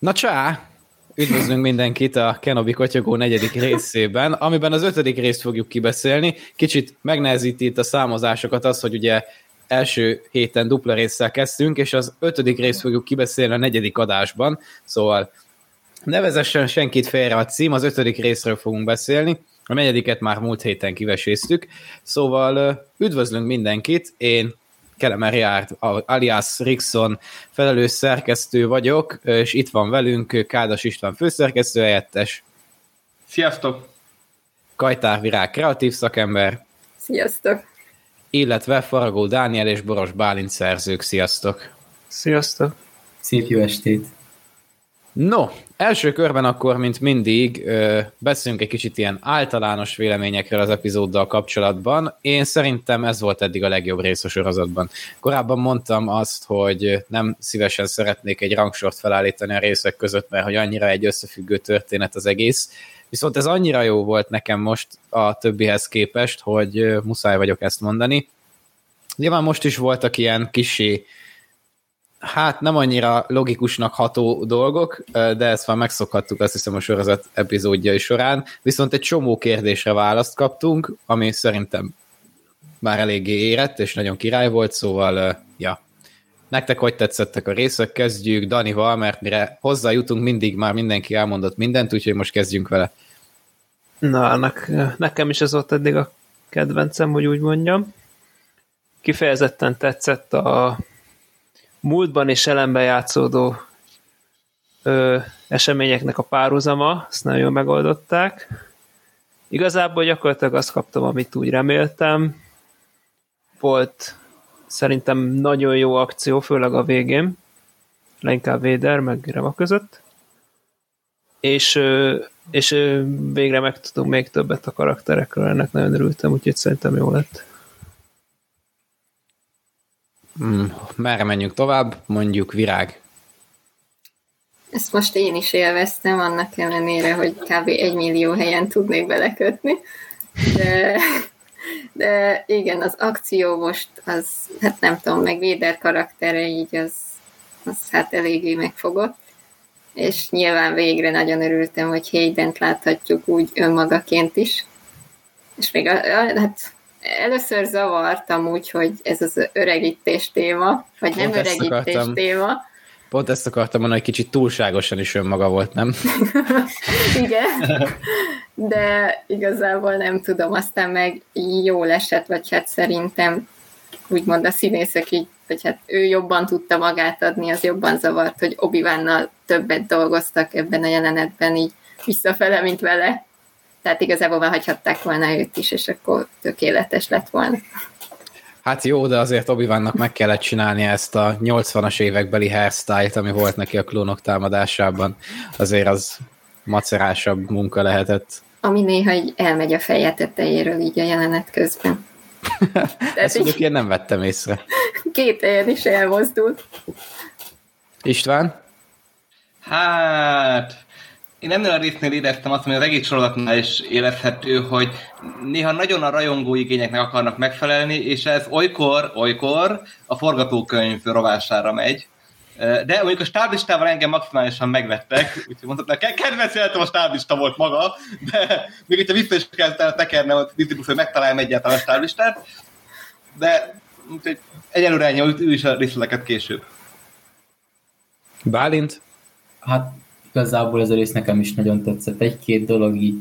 Na csá! Üdvözlünk mindenkit a Kenobi Kotyogó negyedik részében, amiben az ötödik részt fogjuk kibeszélni. Kicsit megnehezíti itt a számozásokat az, hogy ugye első héten dupla résszel kezdtünk, és az ötödik részt fogjuk kibeszélni a negyedik adásban, szóval ne vezessen senkit félre a cím, az ötödik részről fogunk beszélni, a negyediket már múlt héten kiveséztük, szóval üdvözlünk mindenkit, én Kelemer járt, alias Rixon felelős szerkesztő vagyok, és itt van velünk Kádas István főszerkesztő helyettes. Sziasztok! Kajtár Virág kreatív szakember. Sziasztok! Illetve Faragó Dániel és Boros Bálint szerzők. Sziasztok! Sziasztok! Szép jó estét! No, első körben akkor, mint mindig, beszélünk egy kicsit ilyen általános véleményekről az epizóddal kapcsolatban. Én szerintem ez volt eddig a legjobb rész a sorozatban. Korábban mondtam azt, hogy nem szívesen szeretnék egy rangsort felállítani a részek között, mert hogy annyira egy összefüggő történet az egész. Viszont ez annyira jó volt nekem most a többihez képest, hogy muszáj vagyok ezt mondani. Nyilván most is voltak ilyen kisé hát nem annyira logikusnak ható dolgok, de ezt már megszokhattuk azt hiszem a sorozat epizódjai során, viszont egy csomó kérdésre választ kaptunk, ami szerintem már eléggé érett, és nagyon király volt, szóval, ja. Nektek hogy tetszettek a részek? Kezdjük Danival, mert mire hozzájutunk, mindig már mindenki elmondott mindent, úgyhogy most kezdjünk vele. Na, ennek, nekem is ez volt eddig a kedvencem, hogy úgy mondjam. Kifejezetten tetszett a múltban és jelenben játszódó ö, eseményeknek a párhuzama, ezt nagyon megoldották. Igazából gyakorlatilag azt kaptam, amit úgy reméltem. Volt szerintem nagyon jó akció, főleg a végén, leginkább Véder meg Reva között. És, és végre megtudunk még többet a karakterekről, ennek nagyon örültem, úgyhogy szerintem jó lett. Mm, merre menjünk tovább? Mondjuk virág. Ezt most én is élveztem, annak ellenére, hogy kb. egy millió helyen tudnék belekötni. De, de igen, az akció most az, hát nem tudom, meg Véder karaktere így az, az hát eléggé megfogott. És nyilván végre nagyon örültem, hogy Hayden-t láthatjuk úgy önmagaként is. És még a, a, hát először zavartam úgy, hogy ez az öregítés téma, vagy Pont nem öregítés akartam, téma. Pont ezt akartam mondani, hogy kicsit túlságosan is önmaga volt, nem? Igen, de igazából nem tudom, aztán meg jól esett, vagy hát szerintem úgymond a színészek így, vagy hát ő jobban tudta magát adni, az jobban zavart, hogy obi többet dolgoztak ebben a jelenetben így visszafele, mint vele tehát igazából hagyhatták volna őt is, és akkor tökéletes lett volna. Hát jó, de azért obi meg kellett csinálni ezt a 80-as évekbeli hairstyle-t, ami volt neki a klónok támadásában. Azért az macerásabb munka lehetett. Ami néha így elmegy a feje tetejéről így a jelenet közben. Ezt mondjuk én nem vettem észre. Két helyen is elmozdult. István? Hát, én ennél a résznél éreztem azt, hogy az egész sorozatnál is érezhető, hogy néha nagyon a rajongó igényeknek akarnak megfelelni, és ez olykor, olykor a forgatókönyv rovására megy. De mondjuk a stáblistával engem maximálisan megvettek, úgyhogy mondhatnám, kedvenc a stáblista volt maga, de még hogyha vissza is kellett tekernem, hogy Disney hogy megtaláljam egyáltalán a stáblistát, de úgyhogy egyelőre ennyi, ő is a részleteket később. Bálint? Hát igazából ez a rész nekem is nagyon tetszett. Egy-két dolog így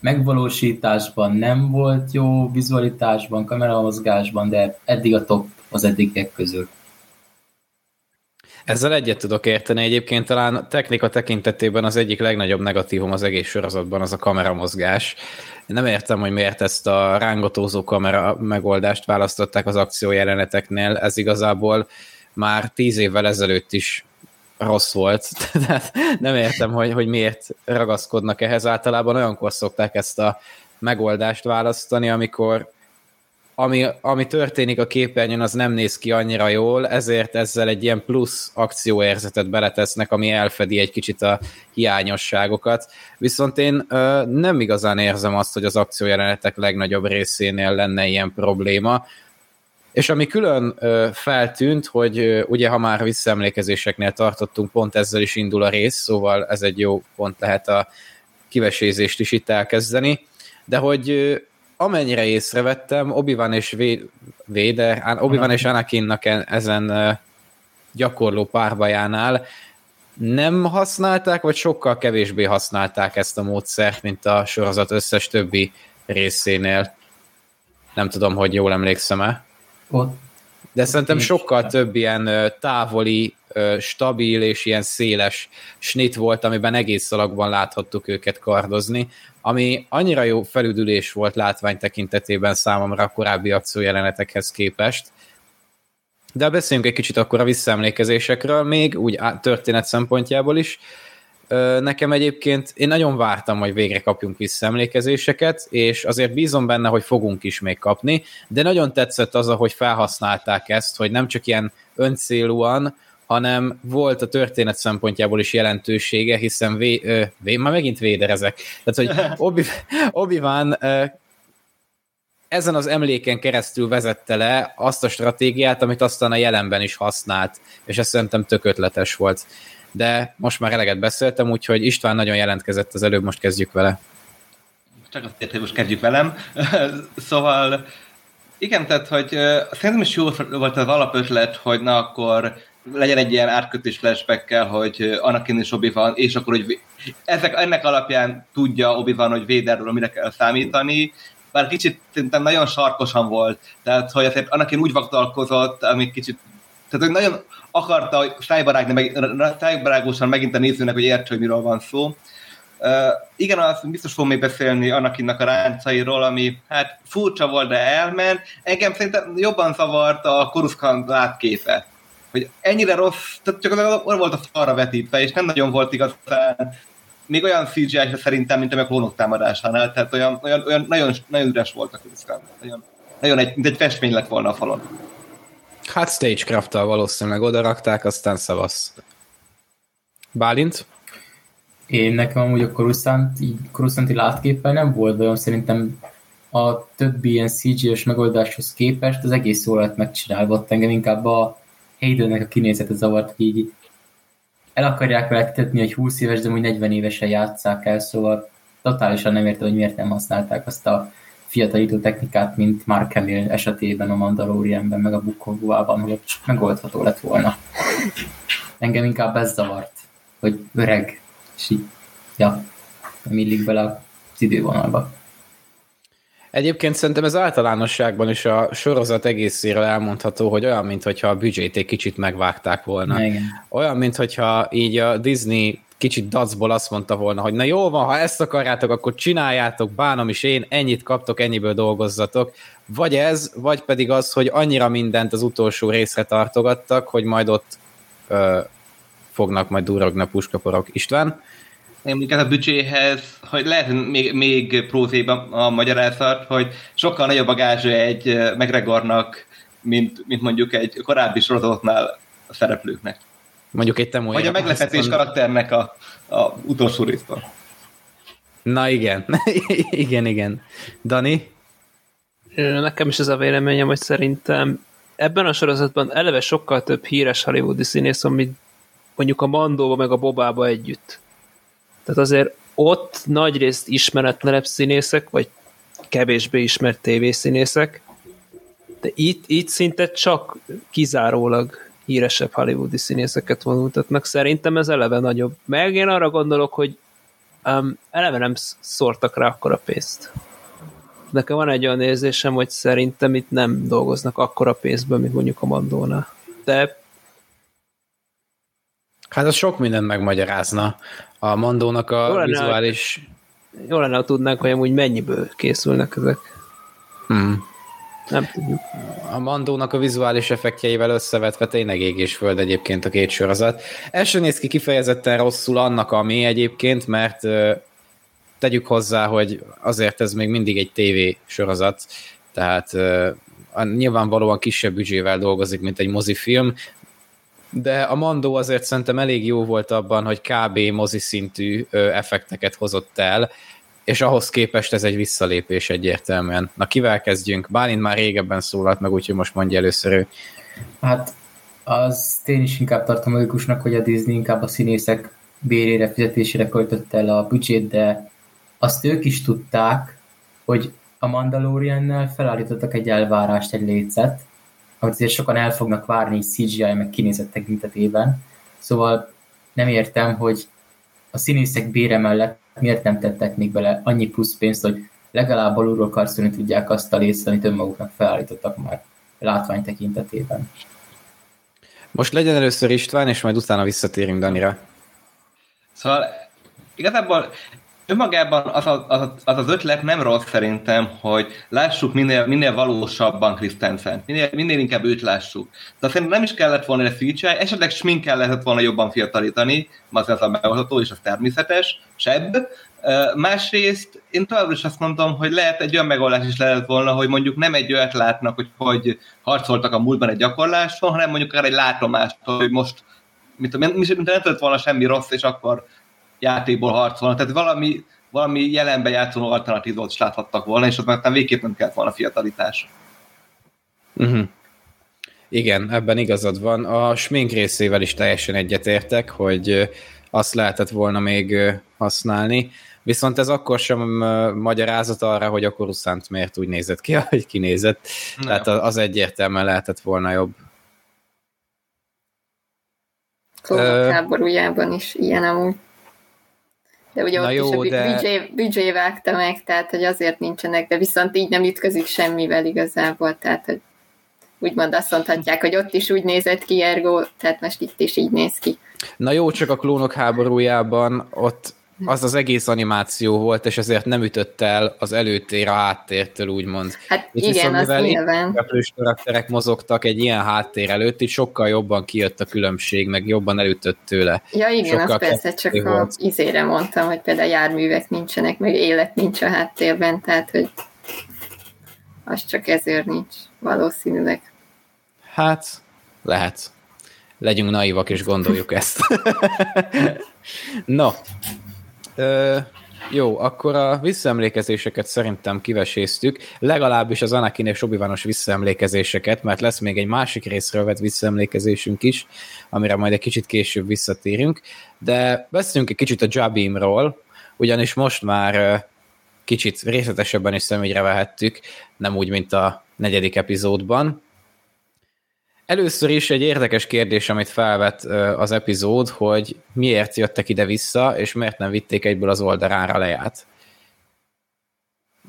megvalósításban nem volt jó, vizualitásban, kameramozgásban, de eddig a top az eddigiek közül. Ezzel egyet tudok érteni. Egyébként talán technika tekintetében az egyik legnagyobb negatívum az egész sorozatban az a kameramozgás. Nem értem, hogy miért ezt a rángatózó kamera megoldást választották az akció jeleneteknél. Ez igazából már tíz évvel ezelőtt is rossz volt. Tehát nem értem, hogy, hogy miért ragaszkodnak ehhez. Általában olyankor szokták ezt a megoldást választani, amikor ami, ami történik a képernyőn, az nem néz ki annyira jól, ezért ezzel egy ilyen plusz akcióérzetet beletesznek, ami elfedi egy kicsit a hiányosságokat. Viszont én ö, nem igazán érzem azt, hogy az akciójelenetek legnagyobb részénél lenne ilyen probléma És ami külön feltűnt, hogy ugye ha már visszaemlékezéseknél tartottunk, pont ezzel is indul a rész, szóval ez egy jó pont lehet a kivesézést is itt elkezdeni, de hogy amennyire észrevettem, Obi-Wan és Vader, Obi-Wan és Anakinnak ezen gyakorló párbajánál nem használták, vagy sokkal kevésbé használták ezt a módszert, mint a sorozat összes többi részénél. Nem tudom, hogy jól emlékszem-e. Ott. De szerintem sokkal több ilyen távoli, stabil és ilyen széles snit volt, amiben egész szalagban láthattuk őket kardozni, ami annyira jó felüdülés volt látvány tekintetében számomra a korábbi akciójelenetekhez képest, de beszéljünk egy kicsit akkor a visszaemlékezésekről, még úgy történet szempontjából is. Nekem egyébként, én nagyon vártam, hogy végre kapjunk visszaemlékezéseket, és azért bízom benne, hogy fogunk is még kapni, de nagyon tetszett az, hogy felhasználták ezt, hogy nem csak ilyen öncélúan, hanem volt a történet szempontjából is jelentősége, hiszen vé, ö, vé, már megint véderezek. Tehát, hogy Obi, Obi-Wan ezen az emléken keresztül vezette le azt a stratégiát, amit aztán a jelenben is használt, és ez szerintem tök ötletes volt. De most már eleget beszéltem, úgyhogy István nagyon jelentkezett az előbb, most kezdjük vele. Csak azt hogy most kezdjük velem. szóval igen, tehát, hogy szerintem is jó volt az alapötlet, hogy na akkor legyen egy ilyen átkötés flashback hogy Anakin és obi van, és akkor hogy ezek, ennek alapján tudja obi van, hogy Vaderről mire kell számítani, bár kicsit szerintem nagyon sarkosan volt, tehát hogy azért annak én úgy vaktalkozott, ami kicsit, tehát hogy nagyon akarta, szájbarágni, meg, szájbarágosan megint a nézőnek, hogy értse, hogy miről van szó. Uh, igen, azt biztos fogom még beszélni annak a ráncairól, ami hát furcsa volt, de elment. Engem szerintem jobban zavart a Coruscant látképe. Hogy ennyire rossz, tehát csak az volt a falra vetítve, és nem nagyon volt igazán még olyan cgi szerintem, mint a klónok támadásánál, tehát olyan, olyan, olyan nagyon, nagyon üres volt a Coruscant. Nagyon, nagyon egy, mint egy festmény lett volna a falon. Hát stagecraft valószínűleg oda rakták, aztán szavasz. Bálint? Én nekem amúgy a Coruscant, így Coruscanti látképpel nem volt olyan szerintem a többi ilyen CG-es megoldáshoz képest az egész jól lett megcsinálva, engem inkább a Haydennek a kinézete zavart, hogy így el akarják vele tetni, hogy 20 éves, de úgy 40 évesen játsszák el, szóval totálisan nem érte, hogy miért nem használták azt a fiatalító technikát, mint Mark Hamill esetében a Mandalorianben, meg a Bukongóában, hogy megoldható lett volna. Engem inkább ez zavart, hogy öreg, és így, ja, nem illik bele az idővonalba. Egyébként szerintem ez általánosságban is a sorozat egészéről elmondható, hogy olyan, mintha a büdzsét egy kicsit megvágták volna. Igen. Olyan, mintha így a Disney kicsit dacból azt mondta volna, hogy na jó van, ha ezt akarjátok, akkor csináljátok, bánom is én, ennyit kaptok, ennyiből dolgozzatok. Vagy ez, vagy pedig az, hogy annyira mindent az utolsó részre tartogattak, hogy majd ott ö, fognak majd durogni a puskaporok. István? mondjuk a büdzséhez, hogy lehet még, még prózéban a magyarázat, hogy sokkal nagyobb a gázsa egy McGregornak, mint, mint mondjuk egy korábbi sorozatnál a szereplőknek. Mondjuk egy temója. Vagy a meglepetés karakternek a, a utolsó részben. Na igen, igen, igen. Dani? Nekem is ez a véleményem, hogy szerintem ebben a sorozatban eleve sokkal több híres hollywoodi színész, amit mondjuk a Mandóba meg a Bobába együtt. Tehát azért ott nagyrészt ismeretlenebb színészek, vagy kevésbé ismert tévészínészek, de itt, itt szinte csak kizárólag híresebb hollywoodi színészeket vonultatnak. Szerintem ez eleve nagyobb. Meg én arra gondolok, hogy um, eleve nem szórtak rá akkora pénzt. Nekem van egy olyan érzésem, hogy szerintem itt nem dolgoznak akkora pénzből, mint mondjuk a Mandónál. De Hát az sok mindent megmagyarázna. A Mandónak a jó lenne, vizuális... Jó lenne, ha tudnánk, hogy amúgy mennyiből készülnek ezek. Hmm. Nem tudjuk. A Mandónak a vizuális effektjeivel összevetve tényleg ég és föld egyébként a két sorozat. Ez sem néz ki kifejezetten rosszul annak, ami egyébként, mert tegyük hozzá, hogy azért ez még mindig egy TV sorozat, tehát nyilvánvalóan kisebb büdzsével dolgozik, mint egy mozifilm, de a Mandó azért szerintem elég jó volt abban, hogy kb. mozi szintű effekteket hozott el, és ahhoz képest ez egy visszalépés egyértelműen. Na, kivel kezdjünk? Bálint már régebben szólalt meg, úgyhogy most mondja először ő. Hát az én is inkább tartom logikusnak, hogy a Disney inkább a színészek bérére, fizetésére költötte el a büdzsét, de azt ők is tudták, hogy a Mandaloriannel felállítottak egy elvárást, egy létszet, amit azért sokan el fognak várni CGI meg kinézett tekintetében. Szóval nem értem, hogy a színészek bére mellett miért nem tettek még bele annyi plusz pénzt, hogy legalább alulról karcolni tudják azt a részt, amit önmaguknak felállítottak már látvány tekintetében. Most legyen először István, és majd utána visszatérünk Danira. Szóval igazából önmagában az, az, az az ötlet nem rossz szerintem, hogy lássuk minél, minél valósabban Christensen, minél, minél inkább őt lássuk. De szerintem nem is kellett volna egy CGI, esetleg sminkel lehetett volna jobban fiatalítani, az ez a megoldható, és az természetes, sebb. Másrészt én továbbra is azt mondom, hogy lehet egy olyan megoldás is lehet volna, hogy mondjuk nem egy olyat látnak, hogy, hogy harcoltak a múltban egy gyakorláson, hanem mondjuk akár egy látomást, hogy most mint, mint, mint nem tudott volna semmi rossz, és akkor játékból harcolnak. Tehát valami, valami jelenben játszó alternatívot is láthattak volna, és ott már végképp nem kellett volna fiatalítás. Uh-huh. Igen, ebben igazad van. A smink részével is teljesen egyetértek, hogy azt lehetett volna még használni. Viszont ez akkor sem magyarázat arra, hogy a Coruscant miért úgy nézett ki, ahogy kinézett. Na Tehát az egyértelműen lehetett volna jobb. Klónok háborújában is ilyen amúgy. De ugye Na ott jó, is a de... BJ, BJ vágta meg, tehát hogy azért nincsenek, de viszont így nem ütközik semmivel igazából, tehát hogy úgymond azt mondhatják, hogy ott is úgy nézett ki Ergo, tehát most itt is így néz ki. Na jó, csak a klónok háborújában ott az az egész animáció volt, és ezért nem ütött el az előtér a háttértől, úgymond. Hát és igen, az nyilván. Karakterek mozogtak egy ilyen háttér előtt, így sokkal jobban kijött a különbség, meg jobban elütött tőle. Ja igen, sokkal az persze, csak volt. a izére mondtam, hogy például járművek nincsenek, meg élet nincs a háttérben, tehát hogy az csak ezért nincs valószínűleg. Hát, lehet. Legyünk naivak és gondoljuk ezt. no, Ö, jó, akkor a visszaemlékezéseket szerintem kiveséztük, legalábbis az Anakin és obi visszaemlékezéseket, mert lesz még egy másik részről vett visszaemlékezésünk is, amire majd egy kicsit később visszatérünk, de beszéljünk egy kicsit a Jabimról, ugyanis most már kicsit részletesebben is személyre vehettük, nem úgy, mint a negyedik epizódban. Először is egy érdekes kérdés, amit felvet az epizód, hogy miért jöttek ide-vissza, és miért nem vitték egyből az oldalára leját.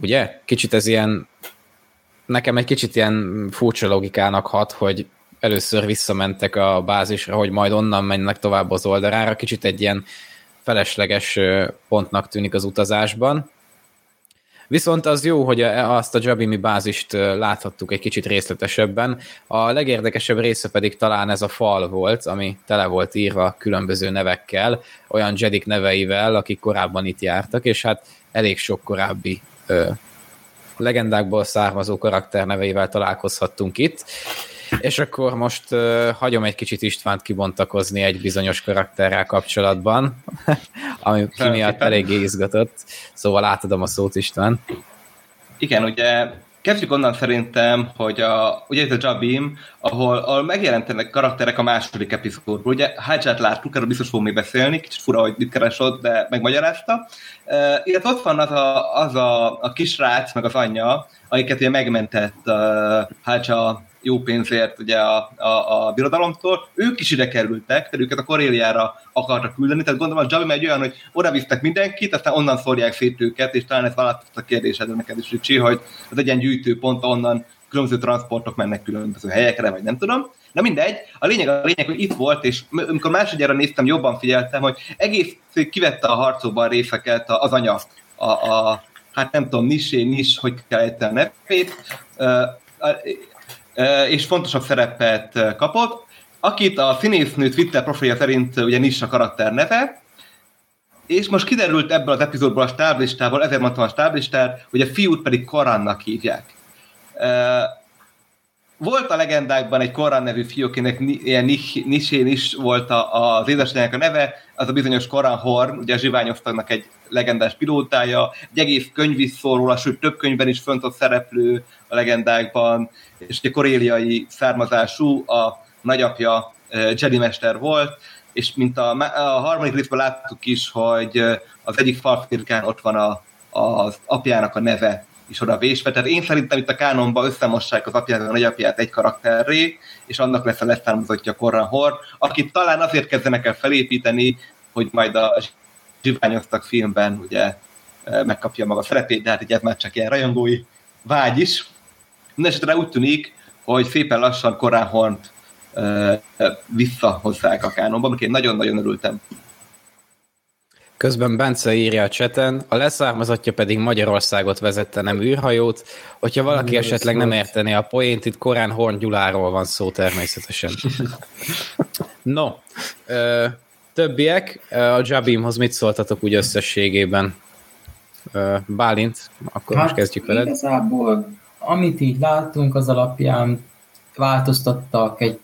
Ugye? Kicsit ez ilyen, nekem egy kicsit ilyen furcsa logikának hat, hogy először visszamentek a bázisra, hogy majd onnan mennek tovább az oldalára. Kicsit egy ilyen felesleges pontnak tűnik az utazásban. Viszont az jó, hogy azt a Jabimi bázist láthattuk egy kicsit részletesebben. A legérdekesebb része pedig talán ez a fal volt, ami tele volt írva különböző nevekkel, olyan Jedik neveivel, akik korábban itt jártak, és hát elég sok korábbi ö, legendákból származó karakter neveivel találkozhattunk itt. És akkor most uh, hagyom egy kicsit Istvánt kibontakozni egy bizonyos karakterrel kapcsolatban, ami ki miatt eléggé izgatott. Szóval átadom a szót István. Igen, ugye kezdjük onnan szerintem, hogy a, ugye itt a Jabim, ahol, ahol megjelentenek karakterek a második epizódból. Ugye Hajját láttuk, erről biztos fogunk még beszélni, kicsit fura, hogy mit keresott, de megmagyarázta. Uh, illetve ott van az a, az a, a kisrác, meg az anyja, akiket ugye megmentett uh, Hajja jó pénzért ugye a, a, a birodalomtól, ők is ide kerültek, tehát őket a Koréliára akartak küldeni, tehát gondolom a Javi egy olyan, hogy oda visztek mindenkit, aztán onnan szórják szét őket, és talán ez választott a kérdésed neked is, Ricsi, hogy az egy ilyen gyűjtőpont, onnan különböző transportok mennek különböző helyekre, vagy nem tudom. Na mindegy, a lényeg a lényeg, hogy itt volt, és amikor másodjára néztem, jobban figyeltem, hogy egész kivette a harcokban részeket az anya, a, a hát nem tudom, Nisé, Nis, hogy kell a nevét, és fontosabb szerepet kapott, akit a színésznő Twitter profilja szerint ugye nincs a karakter neve, és most kiderült ebből az epizódból a stáblistából, ezért mondtam a stáblistát, hogy a fiút pedig Korannak hívják. Volt a legendákban egy Korán nevű fiú, akinek ilyen Nisén is volt a, az édesanyjának a neve, az a bizonyos Korán Horn, ugye a zsiványosztagnak egy legendás pilótája, egy egész könyv is szól róla, sőt több könyvben is fontos szereplő a legendákban, és egy koréliai származású, a nagyapja Jedi Mester volt, és mint a, a harmadik részben láttuk is, hogy az egyik falfirkán ott van a, az apjának a neve is oda vésve. Tehát én szerintem itt a kánonban összemossák az apját, a nagyapját egy karakterré, és annak lesz a leszármazottja Korran Hor, akit talán azért kezdenek el felépíteni, hogy majd a zsiványoztak filmben ugye megkapja maga szerepét, de hát ugye ez már csak ilyen rajongói vágy is. Mindenesetre úgy tűnik, hogy szépen lassan Korán Hornt visszahozzák a kánonba, amiket én nagyon-nagyon örültem. Közben Bence írja a cseten, a leszármazottja pedig Magyarországot vezette, nem űrhajót. Hogyha valaki nem esetleg nem értené a poént, itt korán Horn Gyuláról van szó természetesen. no, ö, többiek, a Jabimhoz mit szóltatok úgy összességében? Ö, Bálint, akkor hát, most kezdjük veled. Igazából, amit így látunk, az alapján változtattak egy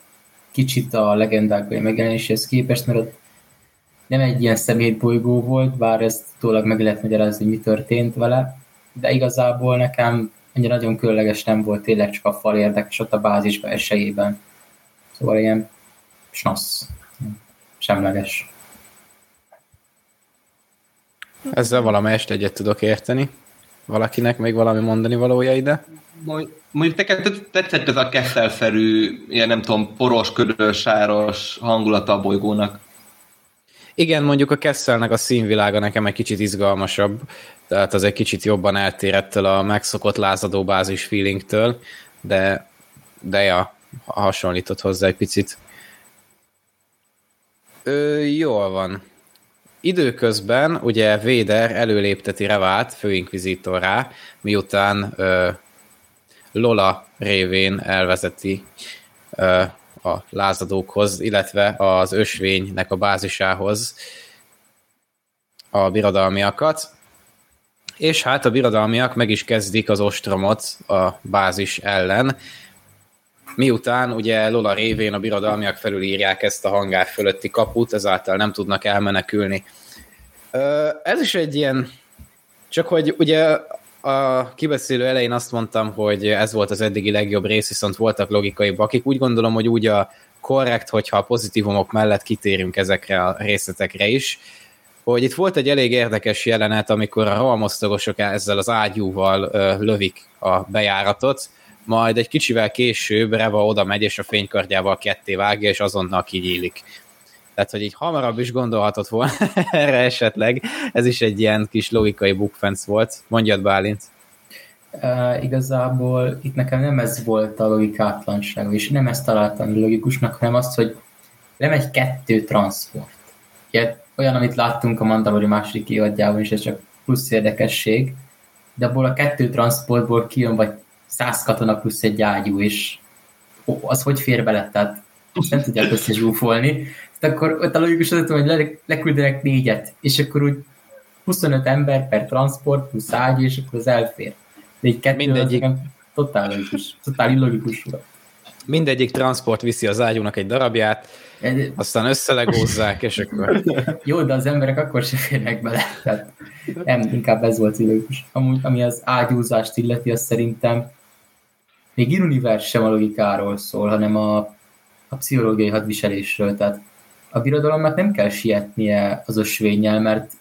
kicsit a legendákban megjelenéséhez képest, mert ott nem egy ilyen szemétbolygó volt, bár ezt tólag meg lehet magyarázni, hogy mi történt vele, de igazából nekem annyira nagyon különleges nem volt, tényleg csak a fal érdekes ott a bázisba esejében. Szóval ilyen snasz, semleges. Ezzel valamelyest egyet tudok érteni. Valakinek még valami mondani valója ide? Mondjuk neked tetszett ez a kesszelszerű, ilyen nem tudom, poros, ködös, sáros hangulata a bolygónak. Igen, mondjuk a Kesselnek a színvilága nekem egy kicsit izgalmasabb, tehát az egy kicsit jobban eltér ettől a megszokott lázadó bázis feelingtől, de, de ja, hasonlított hozzá egy picit. Ö, jól van. Időközben ugye Véder előlépteti Revát főinkvizitorrá, miután ö, Lola révén elvezeti ö, a lázadókhoz, illetve az ösvénynek a bázisához a birodalmiakat. És hát a birodalmiak meg is kezdik az ostromot a bázis ellen, miután ugye Lola révén a birodalmiak felülírják ezt a hangár fölötti kaput, ezáltal nem tudnak elmenekülni. Ez is egy ilyen, csak hogy ugye a kibeszélő elején azt mondtam, hogy ez volt az eddigi legjobb rész, viszont voltak logikai bakik. Úgy gondolom, hogy úgy a korrekt, hogyha a pozitívumok mellett kitérünk ezekre a részletekre is, hogy itt volt egy elég érdekes jelenet, amikor a rohamosztagosok ezzel az ágyúval ö, lövik a bejáratot, majd egy kicsivel később Reva oda megy, és a fénykardjával ketté vágja, és azonnal kinyílik. Tehát, hogy így hamarabb is gondolhatott volna erre esetleg. Ez is egy ilyen kis logikai bukfenc volt. Mondjad, Bálint. Uh, igazából itt nekem nem ez volt a logikátlanság, és nem ezt találtam logikusnak, hanem azt, hogy lemegy kettő transport. Ugye, olyan, amit láttunk a Mandalori második évadjában, és ez csak plusz érdekesség, de abból a kettő transportból kijön vagy száz katona plusz egy ágyú, és az hogy fér bele, tehát nem tudják összezsúfolni akkor ott a logikus az, hogy le, leküldenek négyet, és akkor úgy 25 ember per transport plusz ágy, és akkor az elfér. De egy kettő Mindegyik... totál logikus, totál illogikus volt. Mindegyik transport viszi az ágyúnak egy darabját, aztán összelegózzák, és akkor... Jó, de az emberek akkor se férnek bele. Tehát nem, inkább ez volt illogikus. Amúgy, ami az ágyúzást illeti, az szerintem még Iruniverse sem a logikáról szól, hanem a, a pszichológiai hadviselésről. Tehát a birodalomnak nem kell sietnie az ösvényel, mert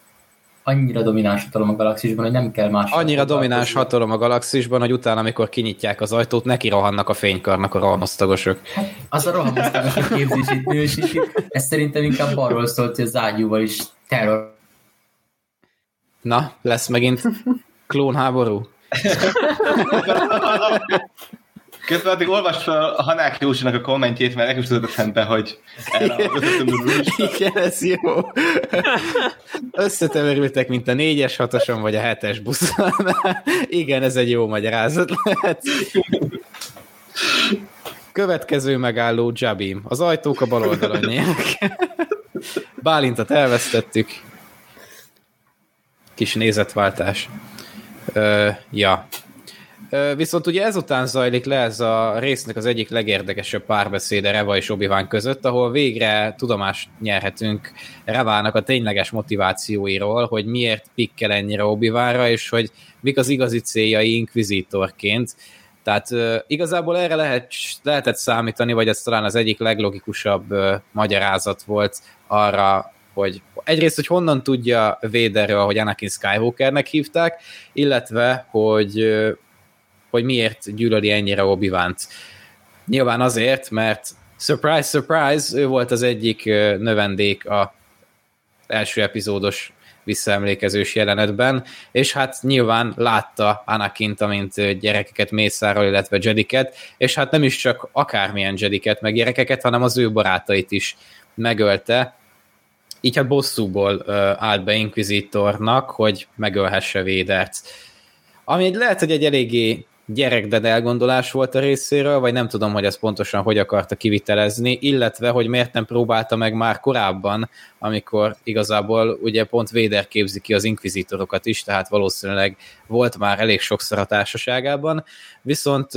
annyira domináns hatalom a galaxisban, hogy nem kell más. Annyira domináns hatalom a galaxisban, hogy utána, amikor kinyitják az ajtót, neki rohannak a fénykarnak a rohamosztagosok. Hát, az a rohamosztagosok képzését nősíti. Ez szerintem inkább arról szólt, hogy az ágyúval is terror. Na, lesz megint klónháború? Közben addig olvast fel a Hanák Józsinak a kommentjét, mert nekem tudod eszembe, hogy erre Igen, ez jó. Összeteverültek, mint a négyes hatoson, vagy a hetes buszon. Igen, ez egy jó magyarázat lehet. Következő megálló Jabim. Az ajtók a bal oldalon nyílnak. Bálintat elvesztettük. Kis nézetváltás. Ö, ja. Viszont ugye ezután zajlik le ez a résznek az egyik legérdekesebb párbeszéde Reva és obi között, ahol végre tudomást nyerhetünk Revának a tényleges motivációiról, hogy miért pikkel ennyire obi és hogy mik az igazi céljai inkvizitorként. Tehát igazából erre lehet, lehetett számítani, vagy ez talán az egyik leglogikusabb magyarázat volt arra, hogy egyrészt, hogy honnan tudja Véderről, hogy Anakin Skywalkernek hívták, illetve, hogy, hogy miért gyűlöli ennyire obi -Wan-t. Nyilván azért, mert surprise, surprise, ő volt az egyik növendék a első epizódos visszaemlékezős jelenetben, és hát nyilván látta Anakint, amint gyerekeket mészárol, illetve Jediket, és hát nem is csak akármilyen Jediket, meg gyerekeket, hanem az ő barátait is megölte, így hát bosszúból állt be Inquisitornak, hogy megölhesse Védert. Ami lehet, hogy egy eléggé gyerekded elgondolás volt a részéről, vagy nem tudom, hogy ezt pontosan hogy akarta kivitelezni, illetve, hogy miért nem próbálta meg már korábban, amikor igazából ugye pont Véder képzi ki az inkvizitorokat is, tehát valószínűleg volt már elég sokszor a társaságában, viszont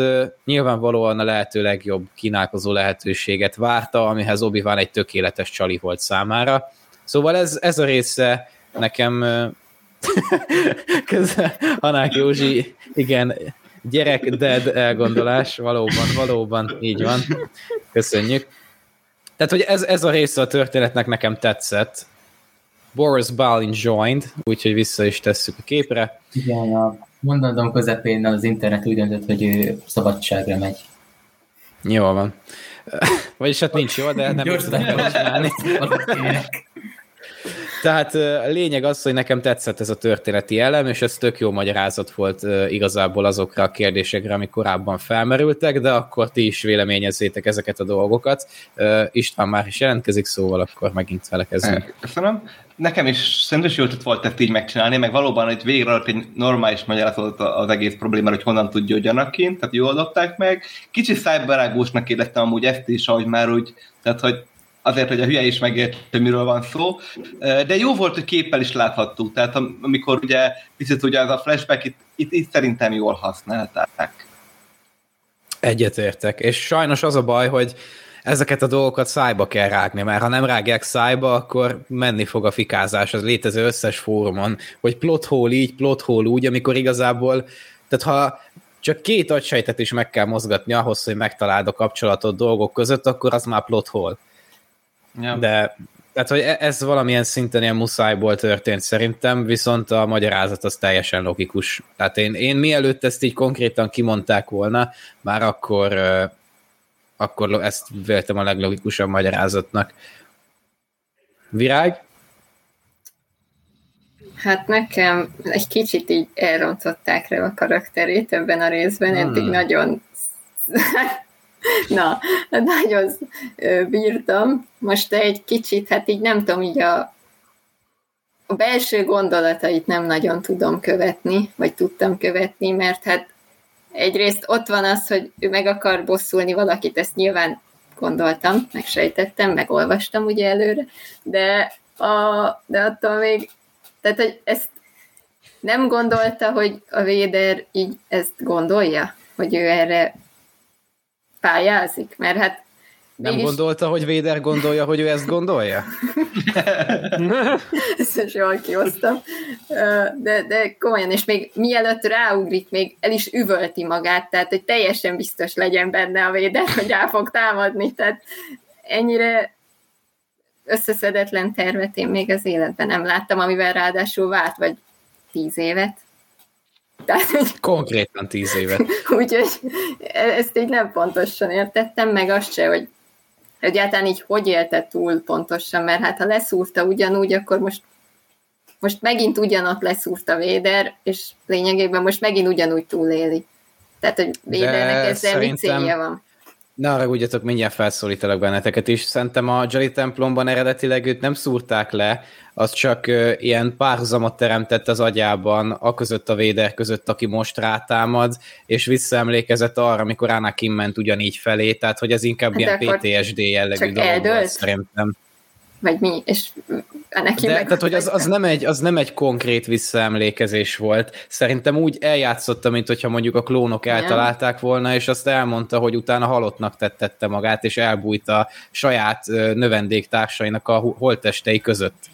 nyilvánvalóan a lehető legjobb kínálkozó lehetőséget várta, amihez obi egy tökéletes csali volt számára, Szóval ez, ez a része nekem közben Hanák Józsi, igen, gyerek dead elgondolás, valóban, valóban, így van. Köszönjük. Tehát, hogy ez, ez a része a történetnek nekem tetszett. Boris Balin joined, úgyhogy vissza is tesszük a képre. Igen, a mondatom közepén az internet úgy döntött, hogy ő szabadságra megy. Jól van. Vagyis hát nincs jó, de nem tudom csinálni. Tehát a lényeg az, hogy nekem tetszett ez a történeti elem, és ez tök jó magyarázat volt igazából azokra a kérdésekre, amik korábban felmerültek, de akkor ti is véleményezzétek ezeket a dolgokat. István már is jelentkezik, szóval akkor megint felekezzünk. Köszönöm. Nekem is szerintem is jól volt ezt így megcsinálni, meg valóban hogy végre adott egy normális magyarázat az egész problémára, hogy honnan tudja, hogy tehát jól adották meg. Kicsi szájbarágósnak éreztem amúgy ezt is, ahogy már úgy, tehát hogy azért, hogy a hülye is megértse, miről van szó. De jó volt, hogy képpel is láthattuk, tehát amikor ugye picit ugye az a flashback itt, itt, itt szerintem jól használták. Egyetértek, és sajnos az a baj, hogy ezeket a dolgokat szájba kell rágni, mert ha nem rágják szájba, akkor menni fog a fikázás az létező összes fórumon, hogy plot hole így, plot hole úgy, amikor igazából, tehát ha csak két agysejtet is meg kell mozgatni ahhoz, hogy megtaláld a kapcsolatot dolgok között, akkor az már plot hole. Ja. De tehát, hogy e- ez valamilyen szinten ilyen muszájból történt szerintem, viszont a magyarázat az teljesen logikus. Tehát én, én mielőtt ezt így konkrétan kimondták volna, már akkor, akkor ezt véltem a leglogikusabb magyarázatnak. Virág? Hát nekem egy kicsit így elrontották rá a karakterét ebben a részben, hmm. eddig nagyon Na, nagyon bírtam. Most egy kicsit, hát így nem tudom, így a, a belső gondolatait nem nagyon tudom követni, vagy tudtam követni, mert hát egyrészt ott van az, hogy ő meg akar bosszulni valakit, ezt nyilván gondoltam, megsejtettem, megolvastam ugye előre, de, a, de attól még, tehát hogy ezt nem gondolta, hogy a Véder így ezt gondolja, hogy ő erre pályázik, mert hát nem mégis... gondolta, hogy Véder gondolja, hogy ő ezt gondolja? ezt is jól kihoztam. De, de komolyan, és még mielőtt ráugrik, még el is üvölti magát, tehát hogy teljesen biztos legyen benne a Véder, hogy rá fog támadni, tehát ennyire összeszedetlen tervet én még az életben nem láttam, amivel ráadásul vált, vagy tíz évet. Tehát, hogy... Konkrétan tíz évet. Úgyhogy ezt így nem pontosan értettem, meg azt se, hogy egyáltalán így hogy élte túl pontosan, mert hát ha leszúrta ugyanúgy, akkor most most megint ugyanott leszúrta Véder, és lényegében most megint ugyanúgy túléli. Tehát, hogy Védernek ezzel mi célja van? Ne arra ugyatok, mindjárt felszólítalak benneteket is. Szerintem a Jolly templomban eredetileg őt nem szúrták le, az csak uh, ilyen párhuzamot teremtett az agyában, a között a véder között, aki most rátámad, és visszaemlékezett arra, amikor Anakin ment ugyanígy felé, tehát hogy ez inkább hát ilyen PTSD jellegű dolog volt, szerintem. Vagy mi, és neki De, meg... tehát, hogy az, az, nem egy, az nem egy konkrét visszaemlékezés volt. Szerintem úgy eljátszotta, mint hogyha mondjuk a klónok eltalálták volna, és azt elmondta, hogy utána halottnak tettette magát, és elbújt a saját növendéktársainak a holtestei között.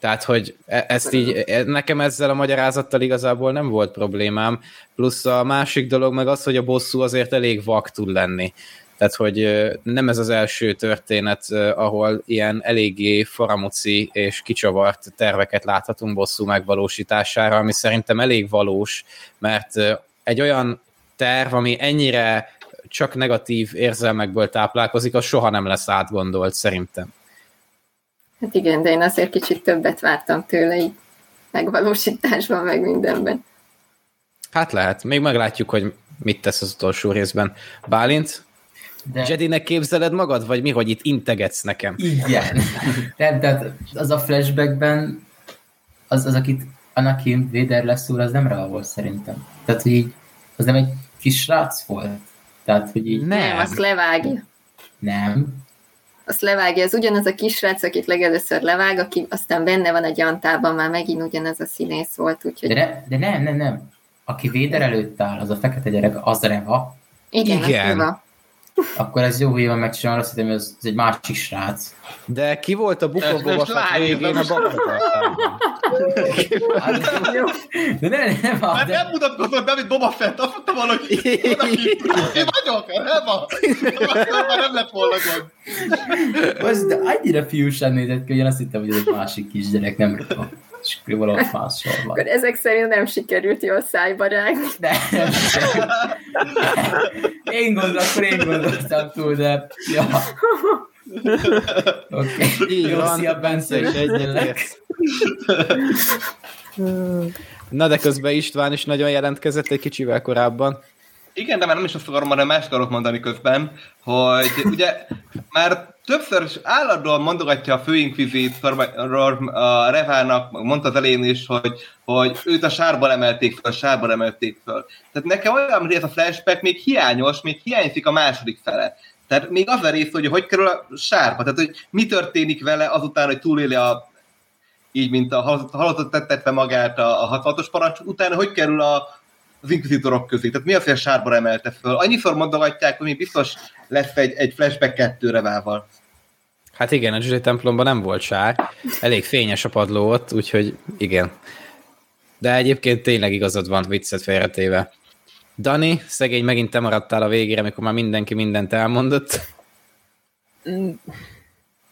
Tehát, hogy e- ezt így, e- nekem ezzel a magyarázattal igazából nem volt problémám, plusz a másik dolog meg az, hogy a bosszú azért elég vak tud lenni. Tehát, hogy nem ez az első történet, ahol ilyen eléggé faramuci és kicsavart terveket láthatunk bosszú megvalósítására, ami szerintem elég valós, mert egy olyan terv, ami ennyire csak negatív érzelmekből táplálkozik, az soha nem lesz átgondolt szerintem. Hát igen, de én azért kicsit többet vártam tőle így megvalósításban, meg mindenben. Hát lehet. Még meglátjuk, hogy mit tesz az utolsó részben. Bálint, de... Jedinek képzeled magad, vagy mi, hogy itt integetsz nekem? Igen. Tehát, tehát az a flashbackben az, az akit Anakin Vader leszúr, az nem rá volt szerintem. Tehát, hogy így, az nem egy kis srác volt. Tehát, hogy így... Nem, nem azt levágja. Nem. Azt levágja, az ugyanaz a kisrác, akit legelőször levág, aki aztán benne van a gyantában, már megint ugyanaz a színész volt, úgyhogy... De, ne, de nem, nem, nem. Aki Véder előtt áll, az a fekete gyerek, az Reva. Igen, Igen. Az akkor ez jó, hogy van megcsinálni, azt hiszem, ez, ez egy másik srác. De ki volt a Fett végén a De nem, nem, nem. Hát nem mutatkozott be, mint Boba Fett, azt mondta valaki, én vagyok, nem van. Már nem lett volna gond. De annyira fiúsan nézett ki, hogy én azt hittem, hogy ez egy másik kisgyerek, nem tudom és valahol máshol van. Akkor ezek szerint nem sikerült jól szájba rágni. Nem, Én gondolom, akkor én gondoltam túl, de ja. Oké, okay. Így Jó, van, szia, Bence, és egyenlek. Na de közben István is nagyon jelentkezett egy kicsivel korábban. Igen, de már nem is azt akarom, hanem más akarok mondani közben, hogy ugye már többször is állandóan mondogatja a főinkvizítor, a Revának, mondta az elén is, hogy, hogy őt a sárban emelték föl, a sárban emelték föl. Tehát nekem olyan, hogy ez a flashback még hiányos, még hiányzik a második fele. Tehát még az a rész, hogy hogy kerül a sárba, tehát hogy mi történik vele azután, hogy túléli a így, mint a halottat tettetve magát a, a 66 parancs, utána hogy kerül a, az inkvizitorok közé. Tehát mi az, hogy a sárba emelte föl? Annyiszor mondogatják, hogy biztos lesz egy, egy flashback kettőre vával. Hát igen, a Jedi templomban nem volt sár. Elég fényes a padló ott, úgyhogy igen. De egyébként tényleg igazad van, viccet félretéve. Dani, szegény, megint te maradtál a végére, amikor már mindenki mindent elmondott.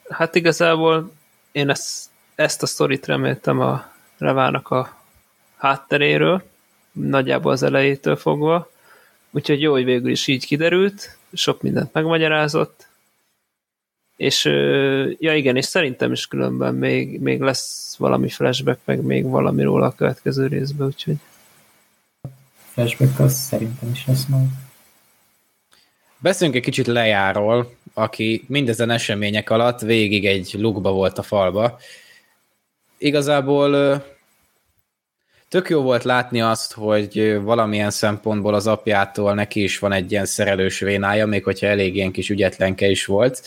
Hát igazából én ezt, ezt a sztorit reméltem a Revának a hátteréről, nagyjából az elejétől fogva. Úgyhogy jó, hogy végül is így kiderült, sok mindent megmagyarázott. És ja igen, és szerintem is különben még, még lesz valami flashback, meg még valami róla a következő részben, úgyhogy flashback az szerintem is lesz majd. Beszéljünk egy kicsit lejáról, aki mindezen események alatt végig egy lukba volt a falba. Igazából tök jó volt látni azt, hogy valamilyen szempontból az apjától neki is van egy ilyen szerelős vénája, még hogyha elég ilyen kis ügyetlenke is volt,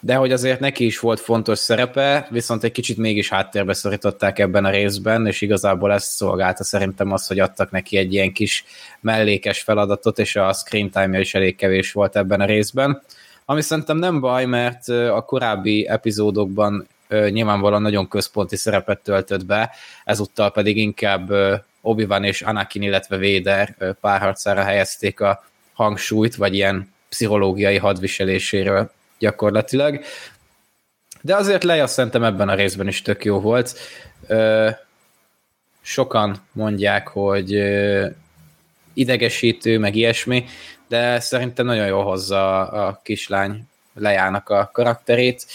de hogy azért neki is volt fontos szerepe, viszont egy kicsit mégis háttérbe szorították ebben a részben, és igazából ezt szolgálta szerintem az, hogy adtak neki egy ilyen kis mellékes feladatot, és a screen time is elég kevés volt ebben a részben. Ami szerintem nem baj, mert a korábbi epizódokban nyilvánvalóan nagyon központi szerepet töltött be, ezúttal pedig inkább Obi-Wan és Anakin, illetve Vader párharcára helyezték a hangsúlyt, vagy ilyen pszichológiai hadviseléséről gyakorlatilag. De azért Leia szerintem ebben a részben is tök jó volt. Sokan mondják, hogy idegesítő, meg ilyesmi, de szerintem nagyon jól hozza a kislány lejának a karakterét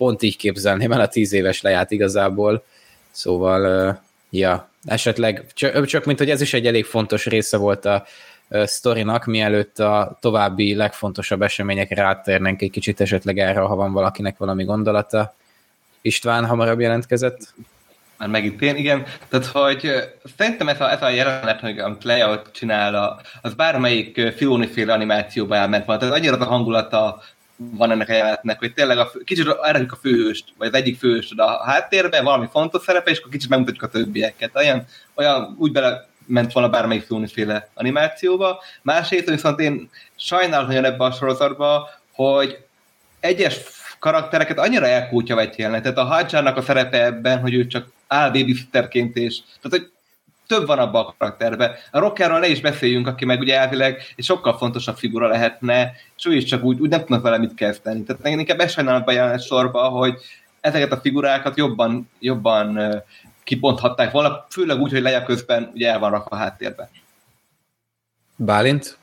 pont így képzelném el a tíz éves leját igazából, szóval, ja, esetleg, csak, mint hogy ez is egy elég fontos része volt a sztorinak, mielőtt a további legfontosabb eseményekre áttérnénk egy kicsit esetleg erre, ha van valakinek valami gondolata. István hamarabb jelentkezett? Már megint én, igen. Tehát, hogy szerintem ez a, ez a jelenet, hogy amit layout csinál, az bármelyik Filoni-féle animációba elment van. Tehát annyira az a hangulata van ennek a jelenetnek, hogy tényleg a, fő- kicsit eredjük a főhőst, vagy az egyik főhőst a háttérbe, valami fontos szerepe, és akkor kicsit megmutatjuk a többieket. Olyan, olyan úgy bele ment volna bármelyik féle animációba. Másrészt viszont én sajnálom nagyon ebbe a sorozatba, hogy egyes karaktereket annyira elkútja jelenet. Tehát a Hadjának a szerepe ebben, hogy ő csak áll babysitterként, és tehát, hogy több van abban a karakterben. A Rockerről ne is beszéljünk, aki meg ugye elvileg egy sokkal fontosabb figura lehetne, és ő is csak úgy, úgy nem tudnak vele mit kezdeni. Tehát én inkább ezt sajnálom a jelenet sorba, hogy ezeket a figurákat jobban, jobban kiponthatták volna, főleg úgy, hogy leja közben ugye el van rakva a háttérbe. Bálint?